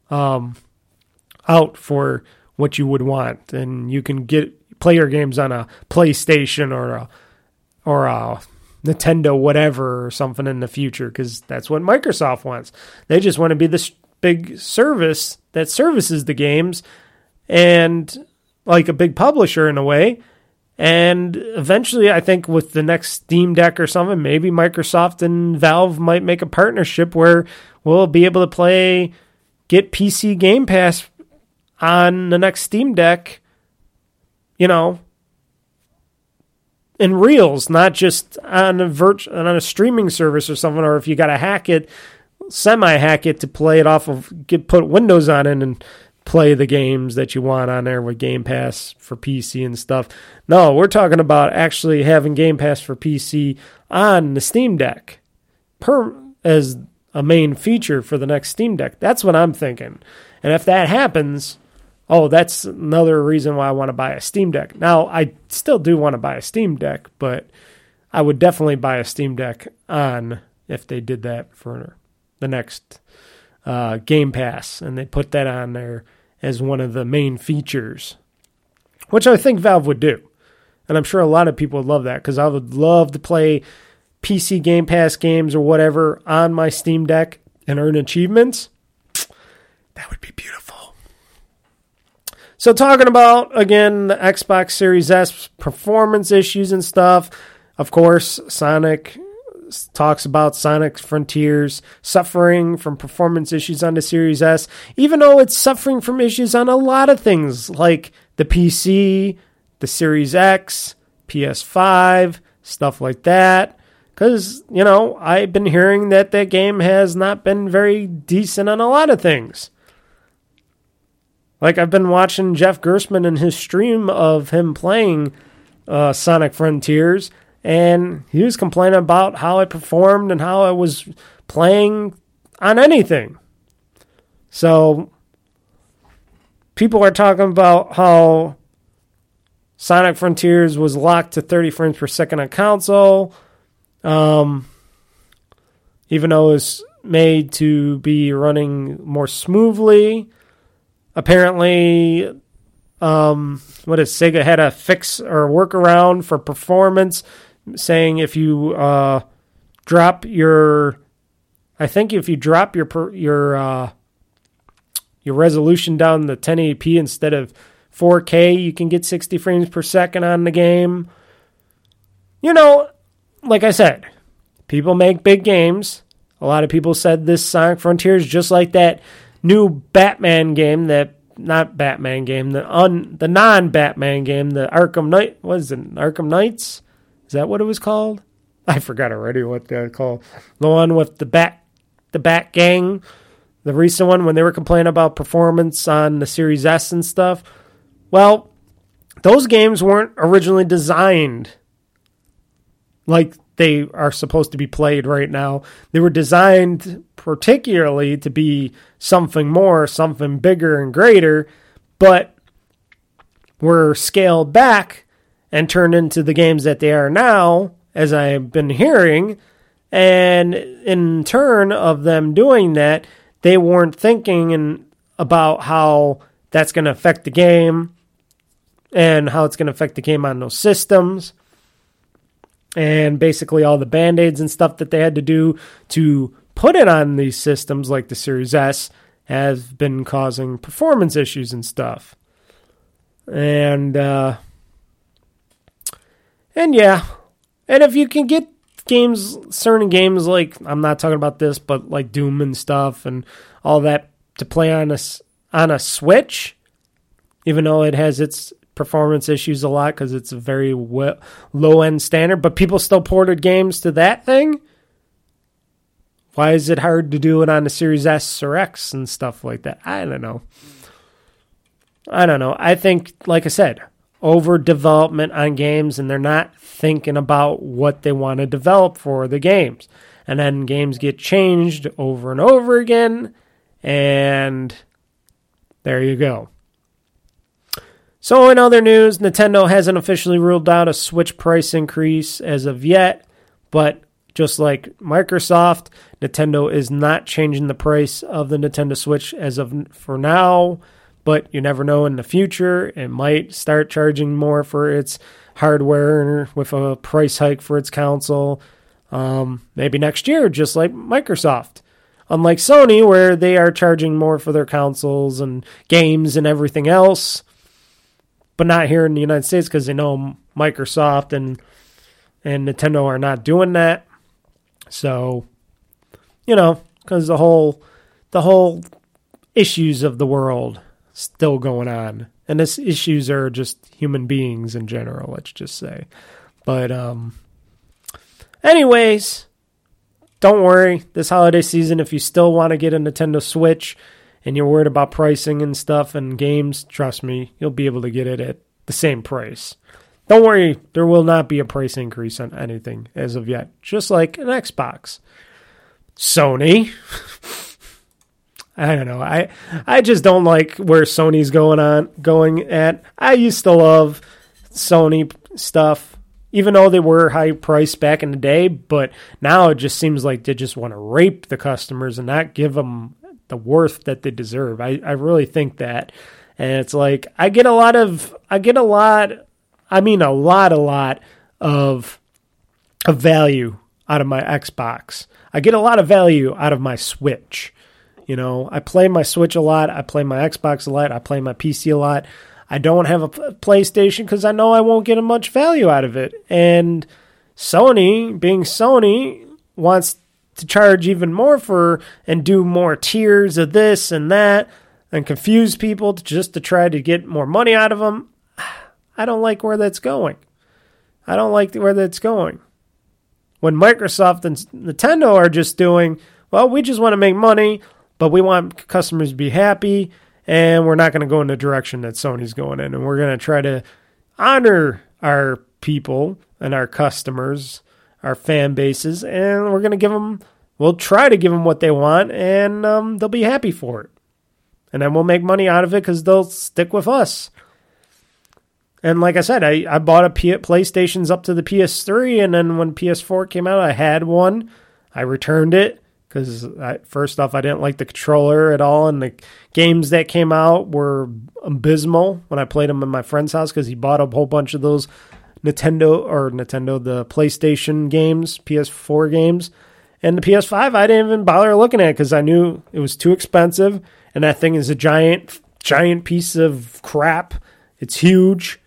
um, out for what you would want and you can get player games on a PlayStation or a or a Nintendo whatever or something in the future cuz that's what Microsoft wants. They just want to be this big service that services the games and like a big publisher in a way. And eventually, I think with the next Steam Deck or something, maybe Microsoft and Valve might make a partnership where we'll be able to play, get PC Game Pass on the next Steam Deck, you know, in reels, not just on a virt- on a streaming service or something, or if you got to hack it, semi hack it to play it off of, get put Windows on it and play the games that you want on there with Game Pass for PC and stuff. No, we're talking about actually having Game Pass for PC on the Steam Deck per as a main feature for the next Steam Deck. That's what I'm thinking. And if that happens, oh, that's another reason why I want to buy a Steam Deck. Now, I still do want to buy a Steam Deck, but I would definitely buy a Steam Deck on if they did that for the next uh, Game Pass, and they put that on there as one of the main features, which I think Valve would do. And I'm sure a lot of people would love that because I would love to play PC Game Pass games or whatever on my Steam Deck and earn achievements. That would be beautiful. So, talking about again the Xbox Series S performance issues and stuff. Of course, Sonic talks about Sonic Frontiers suffering from performance issues on the Series S, even though it's suffering from issues on a lot of things like the PC, the Series X, PS5, stuff like that. Because, you know, I've been hearing that that game has not been very decent on a lot of things. Like, I've been watching Jeff Gerstmann and his stream of him playing uh, Sonic Frontiers, and he was complaining about how it performed and how it was playing on anything. So people are talking about how Sonic Frontiers was locked to 30 frames per second on console, um, even though it was made to be running more smoothly. Apparently, um, what is Sega had a fix or workaround for performance, saying if you uh, drop your, I think if you drop your your uh, your resolution down to 1080p instead of 4K, you can get 60 frames per second on the game. You know, like I said, people make big games. A lot of people said this Sonic Frontiers just like that new Batman game that not Batman game, the un the non Batman game, the Arkham Knight was it Arkham Knights? Is that what it was called? [laughs] I forgot already what they're called. The one with the bat the Bat Gang, the recent one when they were complaining about performance on the Series S and stuff. Well, those games weren't originally designed like they are supposed to be played right now. They were designed particularly to be something more, something bigger and greater, but were scaled back and turned into the games that they are now, as I've been hearing. And in turn of them doing that, they weren't thinking about how that's going to affect the game and how it's going to affect the game on those systems and basically all the band-aids and stuff that they had to do to put it on these systems like the series s have been causing performance issues and stuff and uh and yeah and if you can get games certain games like i'm not talking about this but like doom and stuff and all that to play on a on a switch even though it has its performance issues a lot because it's a very well, low end standard, but people still ported games to that thing. Why is it hard to do it on the Series S or X and stuff like that? I don't know. I don't know. I think, like I said, over development on games, and they're not thinking about what they want to develop for the games. And then games get changed over and over again, and there you go. So, in other news, Nintendo hasn't officially ruled out a Switch price increase as of yet, but just like Microsoft, Nintendo is not changing the price of the Nintendo Switch as of for now, but you never know in the future. It might start charging more for its hardware with a price hike for its console. Um, maybe next year, just like Microsoft. Unlike Sony, where they are charging more for their consoles and games and everything else but not here in the United States because they know Microsoft and and Nintendo are not doing that. So, you know, because the whole the whole issues of the world still going on, and this issues are just human beings in general. Let's just say, but um, anyways, don't worry. This holiday season, if you still want to get a Nintendo Switch and you're worried about pricing and stuff and games, trust me, you'll be able to get it at the same price. Don't worry, there will not be a price increase on anything as of yet, just like an Xbox. Sony. [laughs] I don't know. I I just don't like where Sony's going on going at. I used to love Sony stuff, even though they were high priced back in the day. But now it just seems like they just want to rape the customers and not give them the worth that they deserve. I, I really think that. And it's like I get a lot of I get a lot I mean a lot a lot of of value out of my Xbox. I get a lot of value out of my Switch. You know, I play my Switch a lot, I play my Xbox a lot, I play my PC a lot. I don't have a PlayStation cuz I know I won't get much value out of it. And Sony, being Sony, wants to charge even more for and do more tiers of this and that and confuse people to, just to try to get more money out of them. [sighs] I don't like where that's going. I don't like where that's going. When Microsoft and Nintendo are just doing, well, we just want to make money, but we want customers to be happy, and we're not going to go in the direction that Sony's going in, and we're going to try to honor our people and our customers, our fan bases, and we're going to give them, we'll try to give them what they want, and um, they'll be happy for it. And then we'll make money out of it because they'll stick with us. And like I said, I, I bought a P- PlayStation's up to the PS3, and then when PS4 came out, I had one. I returned it because first off, I didn't like the controller at all, and the games that came out were abysmal when I played them in my friend's house because he bought a whole bunch of those Nintendo or Nintendo the PlayStation games, PS4 games, and the PS5. I didn't even bother looking at because I knew it was too expensive, and that thing is a giant, giant piece of crap. It's huge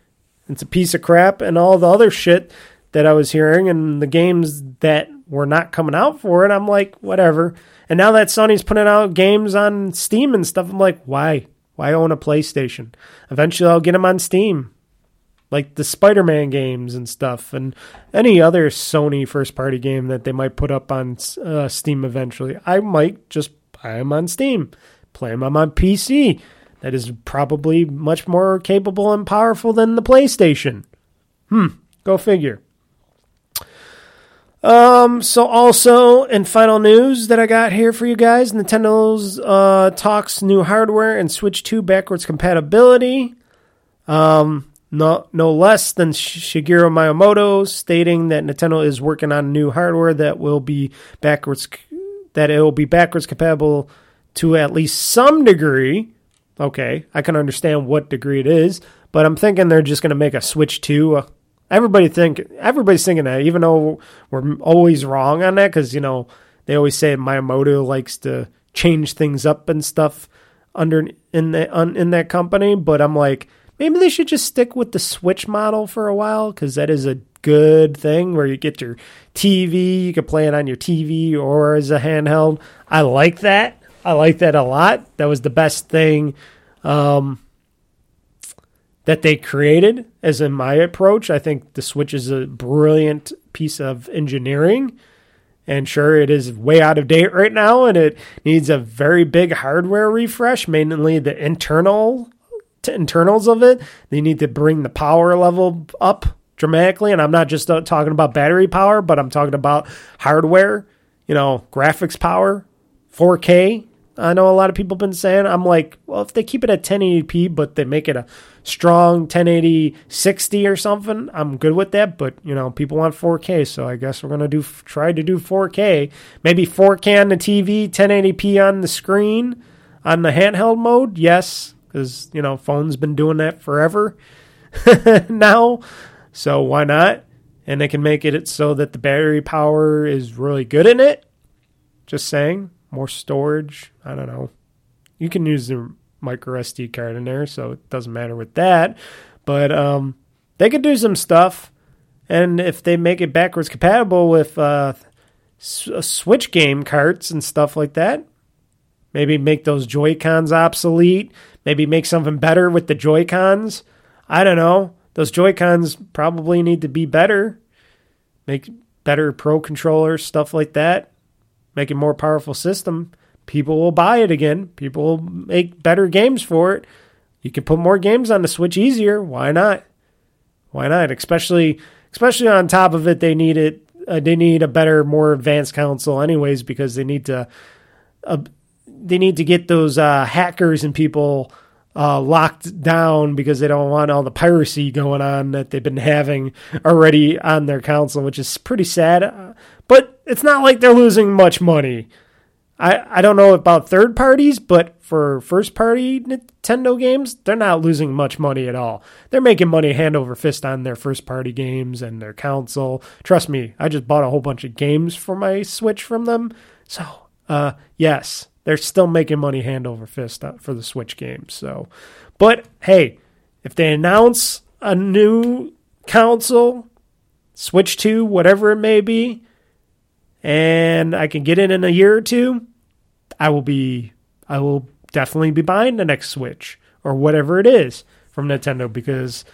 it's a piece of crap, and all the other shit that I was hearing, and the games that were not coming out for it, I'm like, whatever. And now that Sony's putting out games on Steam and stuff, I'm like, why? Why own a PlayStation? Eventually, I'll get them on Steam, like the Spider-Man games and stuff, and any other Sony first-party game that they might put up on uh, Steam eventually. I might just buy them on Steam, play them on my PC that is probably much more capable and powerful than the PlayStation. Hmm, go figure. Um, so also in final news that I got here for you guys, Nintendo's uh talks new hardware and Switch 2 backwards compatibility. Um, no, no less than Shigeru Miyamoto stating that Nintendo is working on new hardware that will be backwards that it will be backwards compatible to at least some degree Okay, I can understand what degree it is, but I'm thinking they're just going to make a Switch 2. Everybody think everybody's thinking that, even though we're always wrong on that, because you know they always say Miyamoto likes to change things up and stuff under in the in that company. But I'm like, maybe they should just stick with the Switch model for a while, because that is a good thing where you get your TV, you can play it on your TV or as a handheld. I like that. I like that a lot. That was the best thing um, that they created, as in my approach. I think the Switch is a brilliant piece of engineering. And sure, it is way out of date right now, and it needs a very big hardware refresh, mainly the internal internals of it. They need to bring the power level up dramatically, and I'm not just uh, talking about battery power, but I'm talking about hardware. You know, graphics power, 4K, I know a lot of people have been saying. I'm like, well, if they keep it at 1080p, but they make it a strong 1080 60 or something, I'm good with that. But you know, people want 4K, so I guess we're gonna do try to do 4K. Maybe 4K on the TV, 1080p on the screen, on the handheld mode. Yes, because you know, phones been doing that forever [laughs] now. So why not? And they can make it so that the battery power is really good in it. Just saying more storage. I don't know. You can use the micro SD card in there, so it doesn't matter with that. But um, they could do some stuff, and if they make it backwards compatible with uh, uh Switch game carts and stuff like that, maybe make those Joy Cons obsolete. Maybe make something better with the Joy Cons. I don't know. Those Joy Cons probably need to be better. Make better Pro controllers, stuff like that make a more powerful system, people will buy it again. People will make better games for it. You can put more games on the Switch easier. Why not? Why not? Especially, especially on top of it, they need it. Uh, they need a better, more advanced console, anyways, because they need to. Uh, they need to get those uh, hackers and people uh, locked down because they don't want all the piracy going on that they've been having already on their console, which is pretty sad. It's not like they're losing much money. I, I don't know about third parties, but for first party Nintendo games, they're not losing much money at all. They're making money hand over fist on their first party games and their console. Trust me, I just bought a whole bunch of games for my Switch from them. So, uh, yes, they're still making money hand over fist uh, for the Switch games. So, but hey, if they announce a new console, Switch 2, whatever it may be, and I can get it in a year or two, I will be I will definitely be buying the next Switch or whatever it is from Nintendo because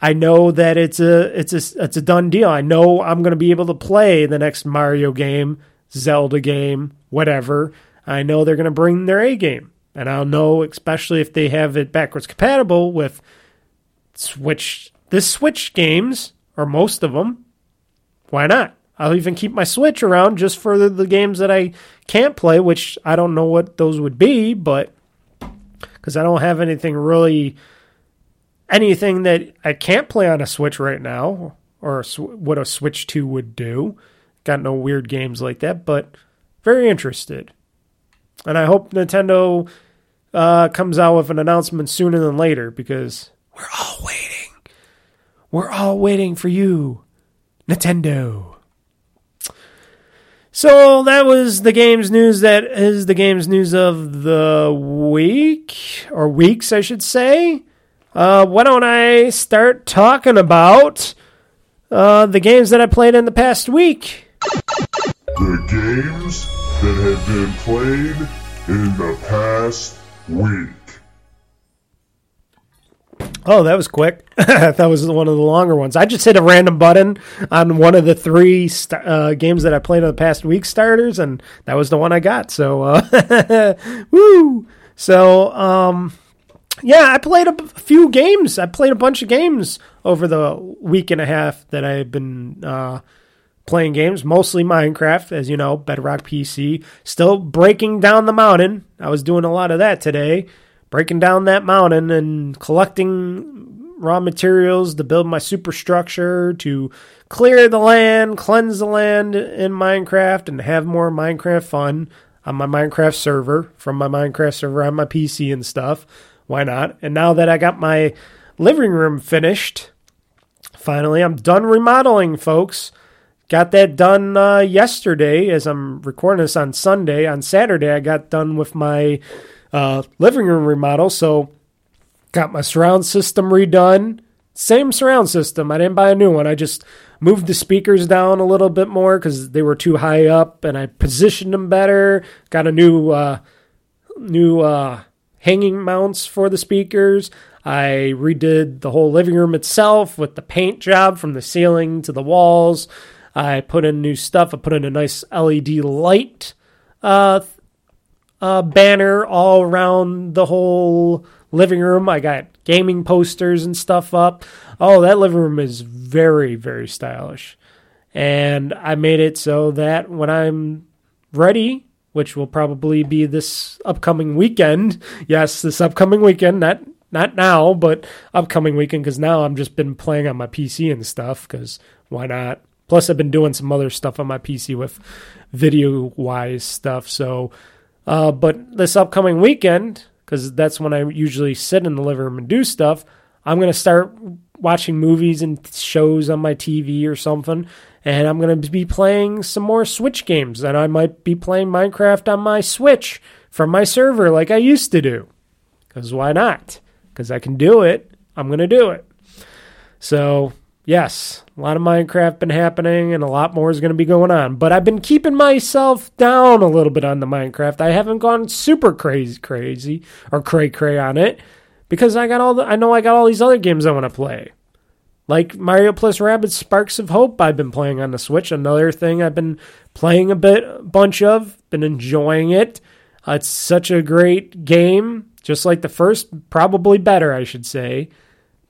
I know that it's a it's a it's a done deal. I know I'm going to be able to play the next Mario game, Zelda game, whatever. I know they're going to bring their A game. And I'll know especially if they have it backwards compatible with Switch the Switch games or most of them. Why not? I'll even keep my Switch around just for the, games that I can't play, which I don't know what those would be, but because I don't have anything really, anything that I can't play on a Switch right now, or what a Switch 2 would do. Got no weird games like that, but very interested. And I hope Nintendo uh, comes out with an announcement sooner than later because we're all waiting. We're all waiting for you, Nintendo. So that was the games news. That is the games news of the week, or weeks, I should say. Uh, why don't I start talking about uh, the games that I played in the past week? The games that have been played in the past week. Oh, that was quick. [laughs] that was one of the longer ones. I just hit a random button on one of the three st- uh, games that I played in the past week starters, and that was the one I got. So, uh, [laughs] woo! So, um, yeah, I played a few games. I played a bunch of games over the week and a half that I've been uh, playing games, mostly Minecraft, as you know, Bedrock PC. Still breaking down the mountain. I was doing a lot of that today breaking down that mountain and collecting raw materials to build my superstructure, to clear the land, cleanse the land in Minecraft, and have more Minecraft fun on my Minecraft server from my Minecraft server on my PC and stuff. Why not? And now that I got my living room finished, finally, I'm done remodeling, folks. Got that done uh, yesterday as I'm recording this on Sunday. On Saturday, I got done with my uh, living room remodel. So got my surround system redone. Same surround system. I didn't buy a new one. I just moved the speakers down a little bit more because they were too high up, and I positioned them better. Got a new uh, new uh, hanging mounts for the speakers. I redid the whole living room itself with the paint job from the ceiling to the walls. I put in new stuff. I put in a nice LED light uh, uh, banner all around the whole living room. I got gaming posters and stuff up. Oh, that living room is very, very stylish. And I made it so that when I'm ready, which will probably be this upcoming weekend, [laughs] yes, this upcoming weekend, not not now, but upcoming weekend because now I'm just been playing on my PC and stuff because why not? Plus, I've been doing some other stuff on my PC with video wise stuff. So uh, but this upcoming weekend, because that's when I usually sit in the living room and do stuff, I'm going to start watching movies and shows on my TV or something. And I'm going to be playing some more Switch games. And I might be playing Minecraft on my Switch from my server like I used to do. Because why not? Because I can do it. I'm going to do it. So yes, a lot of Minecraft been happening and a lot more is going to be going on. But I've been keeping myself down a little bit on the Minecraft. I haven't gone super crazy crazy or cray cray on it because I got all the I know I got all these other games I want to play. Like Mario plus Rabbids Sparks of Hope I've been playing on the Switch. Another thing I've been playing a bit bunch of, been enjoying it. Uh, it's such a great game, just like the first, probably better I should say.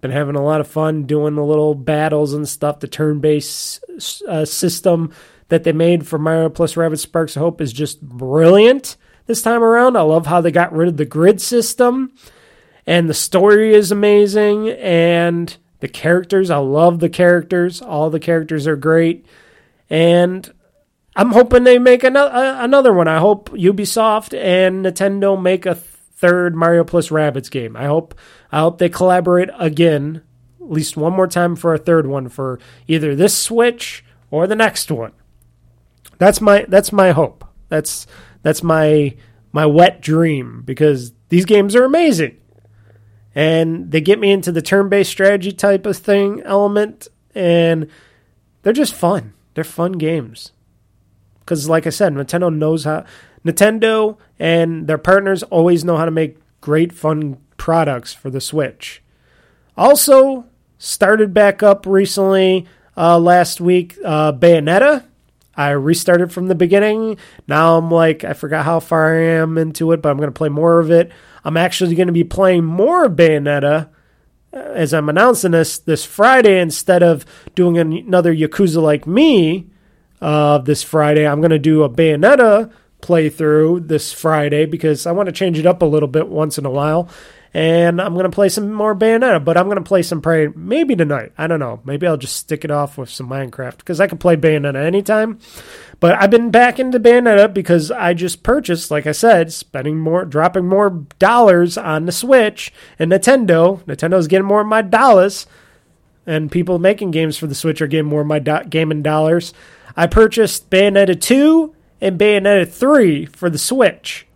Been having a lot of fun doing the little battles and stuff. The turn based uh, system that they made for Mario plus Rabbids Sparks of Hope is just brilliant this time around. I love how they got rid of the grid system. And the story is amazing. And the characters, I love the characters. All the characters are great. And I'm hoping they make another another one. I hope Ubisoft and Nintendo make a third Mario plus Rabbids game. I hope I hope they collaborate again, at least one more time for a third one for either this Switch or the next one. That's my that's my hope. That's that's my my wet dream because these games are amazing. And they get me into the turn-based strategy type of thing element and they're just fun. They're fun games. Cuz like I said, Nintendo knows how Nintendo and their partners always know how to make great fun products for the Switch. Also, started back up recently uh, last week, uh, Bayonetta. I restarted from the beginning. Now I'm like, I forgot how far I am into it, but I'm going to play more of it. I'm actually going to be playing more of Bayonetta as I'm announcing this this Friday, instead of doing another Yakuza like me uh, this Friday, I'm going to do a Bayonetta playthrough this Friday because I want to change it up a little bit once in a while. And I'm to play some more Bayonetta, but I'm to play some Prey maybe tonight. I don't know. Maybe I'll just stick it off with some Minecraft because I can play Bayonetta anytime. But I've been back into Bayonetta because I just purchased, like I said, spending more, dropping more dollars on the Switch and Nintendo. Nintendo's getting more of my dollars, and people making games for the Switch are getting more of my do- gaming dollars. I purchased Bayonetta 2 and Bayonetta 3 for the Switch.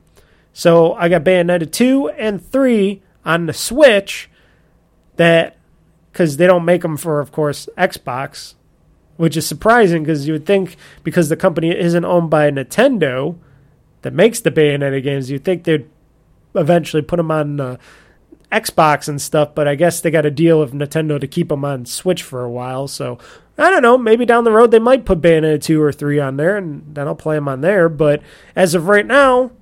So I got Bayonetta 2 and 3 on the Switch that because they don't make them for, of course, Xbox, which is surprising because you would think because the company isn't owned by Nintendo that makes the Bayonetta games, you'd think they'd eventually put them on uh, Xbox and stuff, but I guess they got a deal with Nintendo to keep them on Switch for a while. So I don't know. Maybe down the road they might put Bayonetta 2 or 3 on there, and then I'll play them on there. But as of right now,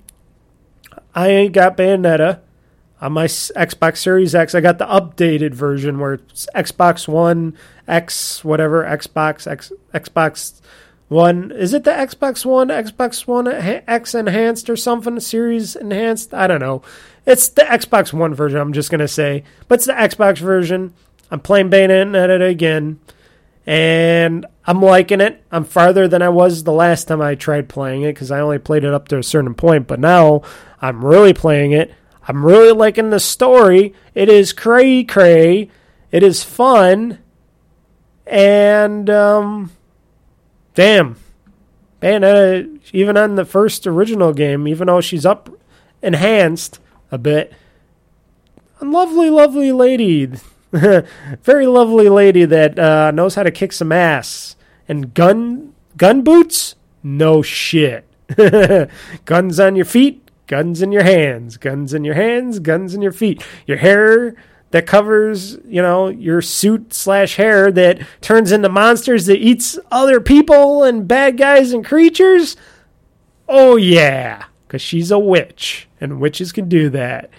I ain't got Bayonetta on my Xbox Series X. I got the updated version where it's Xbox One X, whatever Xbox X, Xbox One. Is it the Xbox One, Xbox One X enhanced or something? Series enhanced? I don't know. It's the Xbox One version. I'm just gonna say, but it's the Xbox version. I'm playing Bayonetta again, and I'm liking it. I'm farther than I was the last time I tried playing it because I only played it up to a certain point. But now I'm really playing it. I'm really liking the story. It is cray cray. It is fun. And, um, damn. Bayonetta, even on the first original game, even though she's up enhanced a bit, a lovely, lovely lady. [laughs] Very lovely lady that uh, knows how to kick some ass. And gun gun boots? No shit. [laughs] Guns on your feet, guns in your hands, guns in your hands, guns in your feet. Your hair that covers, you know, your suit slash hair that turns into monsters that eats other people and bad guys and creatures. Oh yeah, because she's a witch, and witches can do that.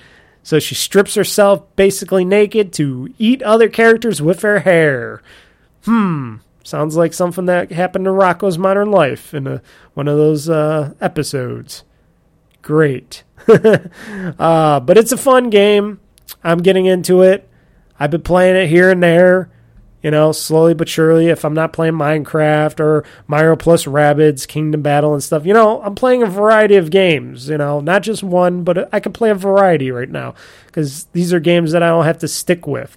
So she strips herself basically naked to eat other characters with her hair. Hmm, sounds like something that happened to Rocko's Modern Life in a, one of those uh, episodes great. [laughs] uh, but it's a fun game. I'm getting into it. I've been playing it here and there, you know, slowly but surely. If I'm not playing Minecraft or Mario plus Rabbids, Kingdom Battle and stuff, you know, I'm playing a variety of games, you know, not just one, but I can play a variety right now because these are games that I don't have to stick with.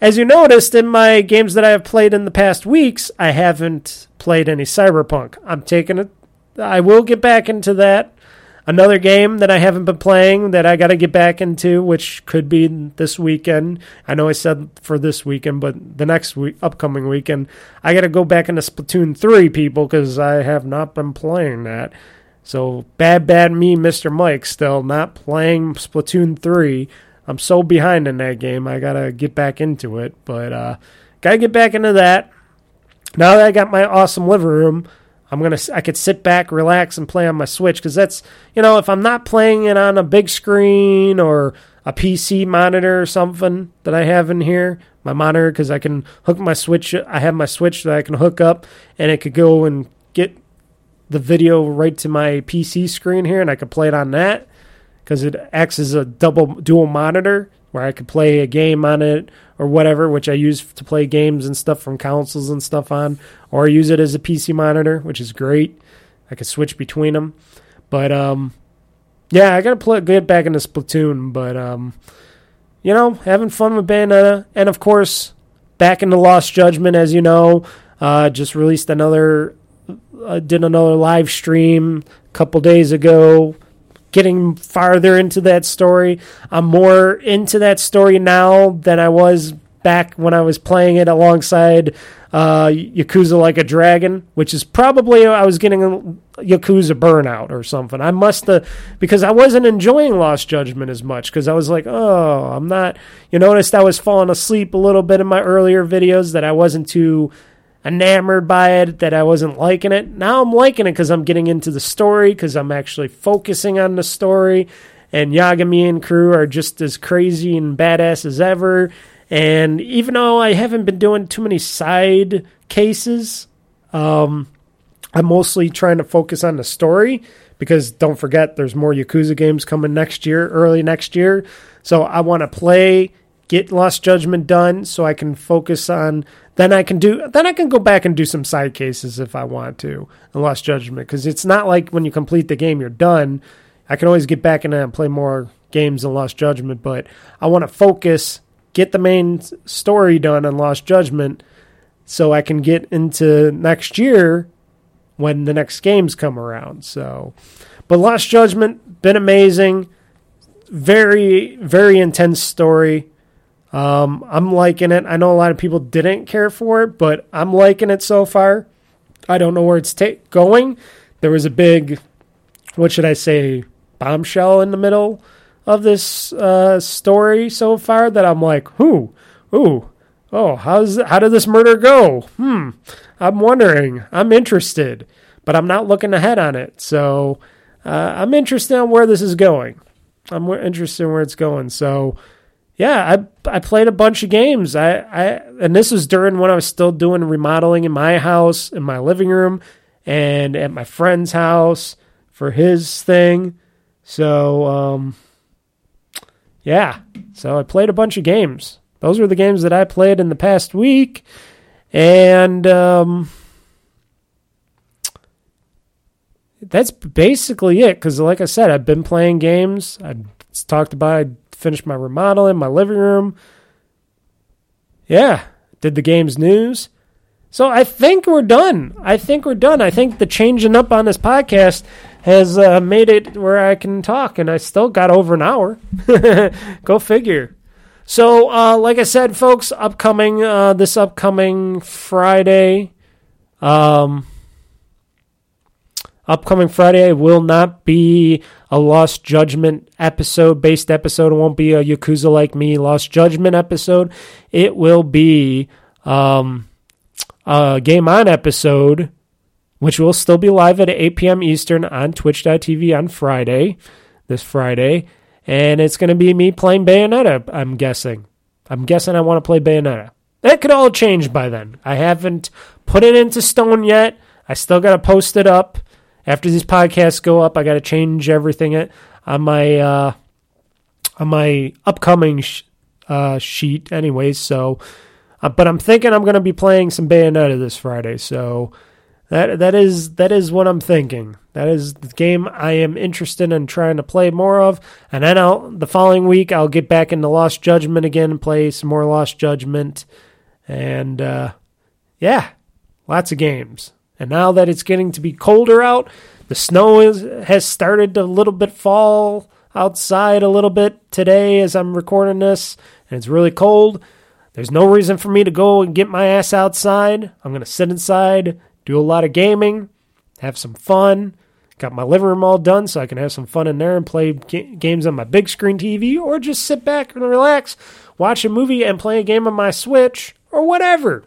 As you noticed in my games that I have played in the past weeks, I haven't played any Cyberpunk. I'm taking it. I will get back into that Another game that I haven't been playing that I got to get back into, which could be this weekend. I know I said for this weekend, but the next week, upcoming weekend, I got to go back into Splatoon 3, people, because I have not been playing that. So bad, bad me, Mr. Mike, still not playing Splatoon 3. I'm so behind in that game. I got to get back into it, but uh, got to get back into that. Now that I got my awesome living room, I'm gonna I could sit back, relax, and play on my Switch because that's you know if I'm not playing it on a big screen or a PC monitor or something that I have in here, my monitor because I can hook my Switch. I have my Switch that I can hook up and it could go and get the video right to my PC screen here, and I could play it on that because it acts as a double dual monitor where I could play a game on it or whatever, which I use to play games and stuff from consoles and stuff on, or use it as a PC monitor, which is great. I can switch between them. But um, yeah, I gotta get back into Splatoon. But um, you know, having fun with Bayonetta, and of course, back into Lost Judgment, as you know, uh, just released another, uh, did another live stream a couple days ago getting farther into that story. I'm more into that story now than I was back when I was playing it alongside uh, Yakuza Like a Dragon, which is probably I was getting a Yakuza burnout or something. I must have because I wasn't enjoying Lost Judgment as much because I was like, oh, I'm not. You noticed I was falling asleep a little bit in my earlier videos that I wasn't too enamored by it, that I wasn't liking it. Now I'm liking it because I'm getting into the story, because I'm actually focusing on the story. And Yagami and crew are just as crazy and badass as ever. And even though I haven't been doing too many side cases, um, I'm mostly trying to focus on the story because don't forget there's more Yakuza games coming next year, early next year. So I want to play, get Lost Judgment done so I can focus on then I can do then I can go back and do some side cases if I want to in Lost Judgment because it's not like when you complete the game you're done. I can always get back in and play more games in Lost Judgment, but I want to focus, get the main story done on Lost Judgment so I can get into next year when the next games come around. So, but Lost Judgment been amazing, very very intense story. Um, I'm liking it. I know a lot of people didn't care for it, but I'm liking it so far. I don't know where it's ta- going. There was a big, what should I say, bombshell in the middle of this uh, story so far that I'm like, who, ooh, oh, how's how did this murder go? Hmm, I'm wondering. I'm interested, but I'm not looking ahead on it. So uh, I'm interested in where this is going. I'm interested in where it's going. So yeah, I I played a bunch of games. I, I and this was during when I was still doing remodeling in my house, in my living room, and at my friend's house for his thing. So um, yeah, so I played a bunch of games. Those were the games that I played in the past week, and um, that's basically it. Because, like I said, I've been playing games. I talked about. Finished my remodeling, my living room. Yeah, did the game's news. So I think we're done. I think we're done. I think the changing up on this podcast has uh, made it where I can talk, and I still got over an hour. [laughs] Go figure. So, uh, like I said, folks, upcoming uh, this upcoming Friday, um, upcoming Friday will not be a Lost Judgment episode, based episode. It won't be a Yakuza like me Lost Judgment episode. It will be um, a Game On episode, which will still be live at 8 p.m. Eastern on Twitch.tv on Friday, this Friday. And it's going to be me playing Bayonetta, I'm guessing. I'm guessing I want to play Bayonetta. That could all change by then. I haven't put it into stone yet. I still got to post it up after these podcasts go up, I got to change everything on my uh, on my upcoming sh- uh, sheet, anyways. So, uh, but I'm thinking I'm going to be playing some Bayonetta this Friday. So that that is that is what I'm thinking. That is the game I am interested in trying to play more of. And then I'll, the following week I'll get back into Lost Judgment again and play some more Lost Judgment. And uh, yeah, lots of games. And now that it's getting to be colder out, the snow is, has started to a little bit fall outside a little bit today as I'm recording this, and it's really cold. There's no reason for me to go and get my ass outside. I'm going to sit inside, do a lot of gaming, have some fun. Got my living room all done so I can have some fun in there and play g- games on my big screen TV or just sit back and relax, watch a movie and play a game on my Switch or whatever.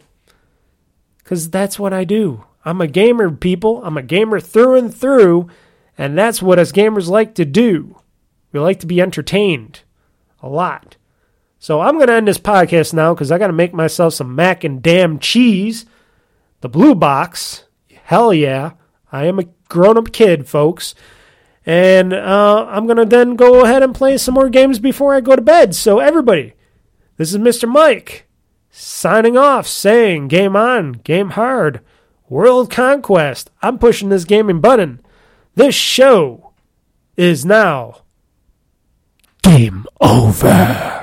Because that's what I do. I'm a gamer, people. I'm a gamer through and through, and that's what us gamers like to do. We like to be entertained a lot. So I'm going to end this podcast now because I got to make myself some mac and damn cheese. The blue box. Hell yeah. I am a grown up kid, folks. And uh, I'm going to then go ahead and play some more games before I go to bed. So, everybody, this is Mr. Mike signing off saying game on, game hard. World Conquest. I'm pushing this gaming button. This show is now game over.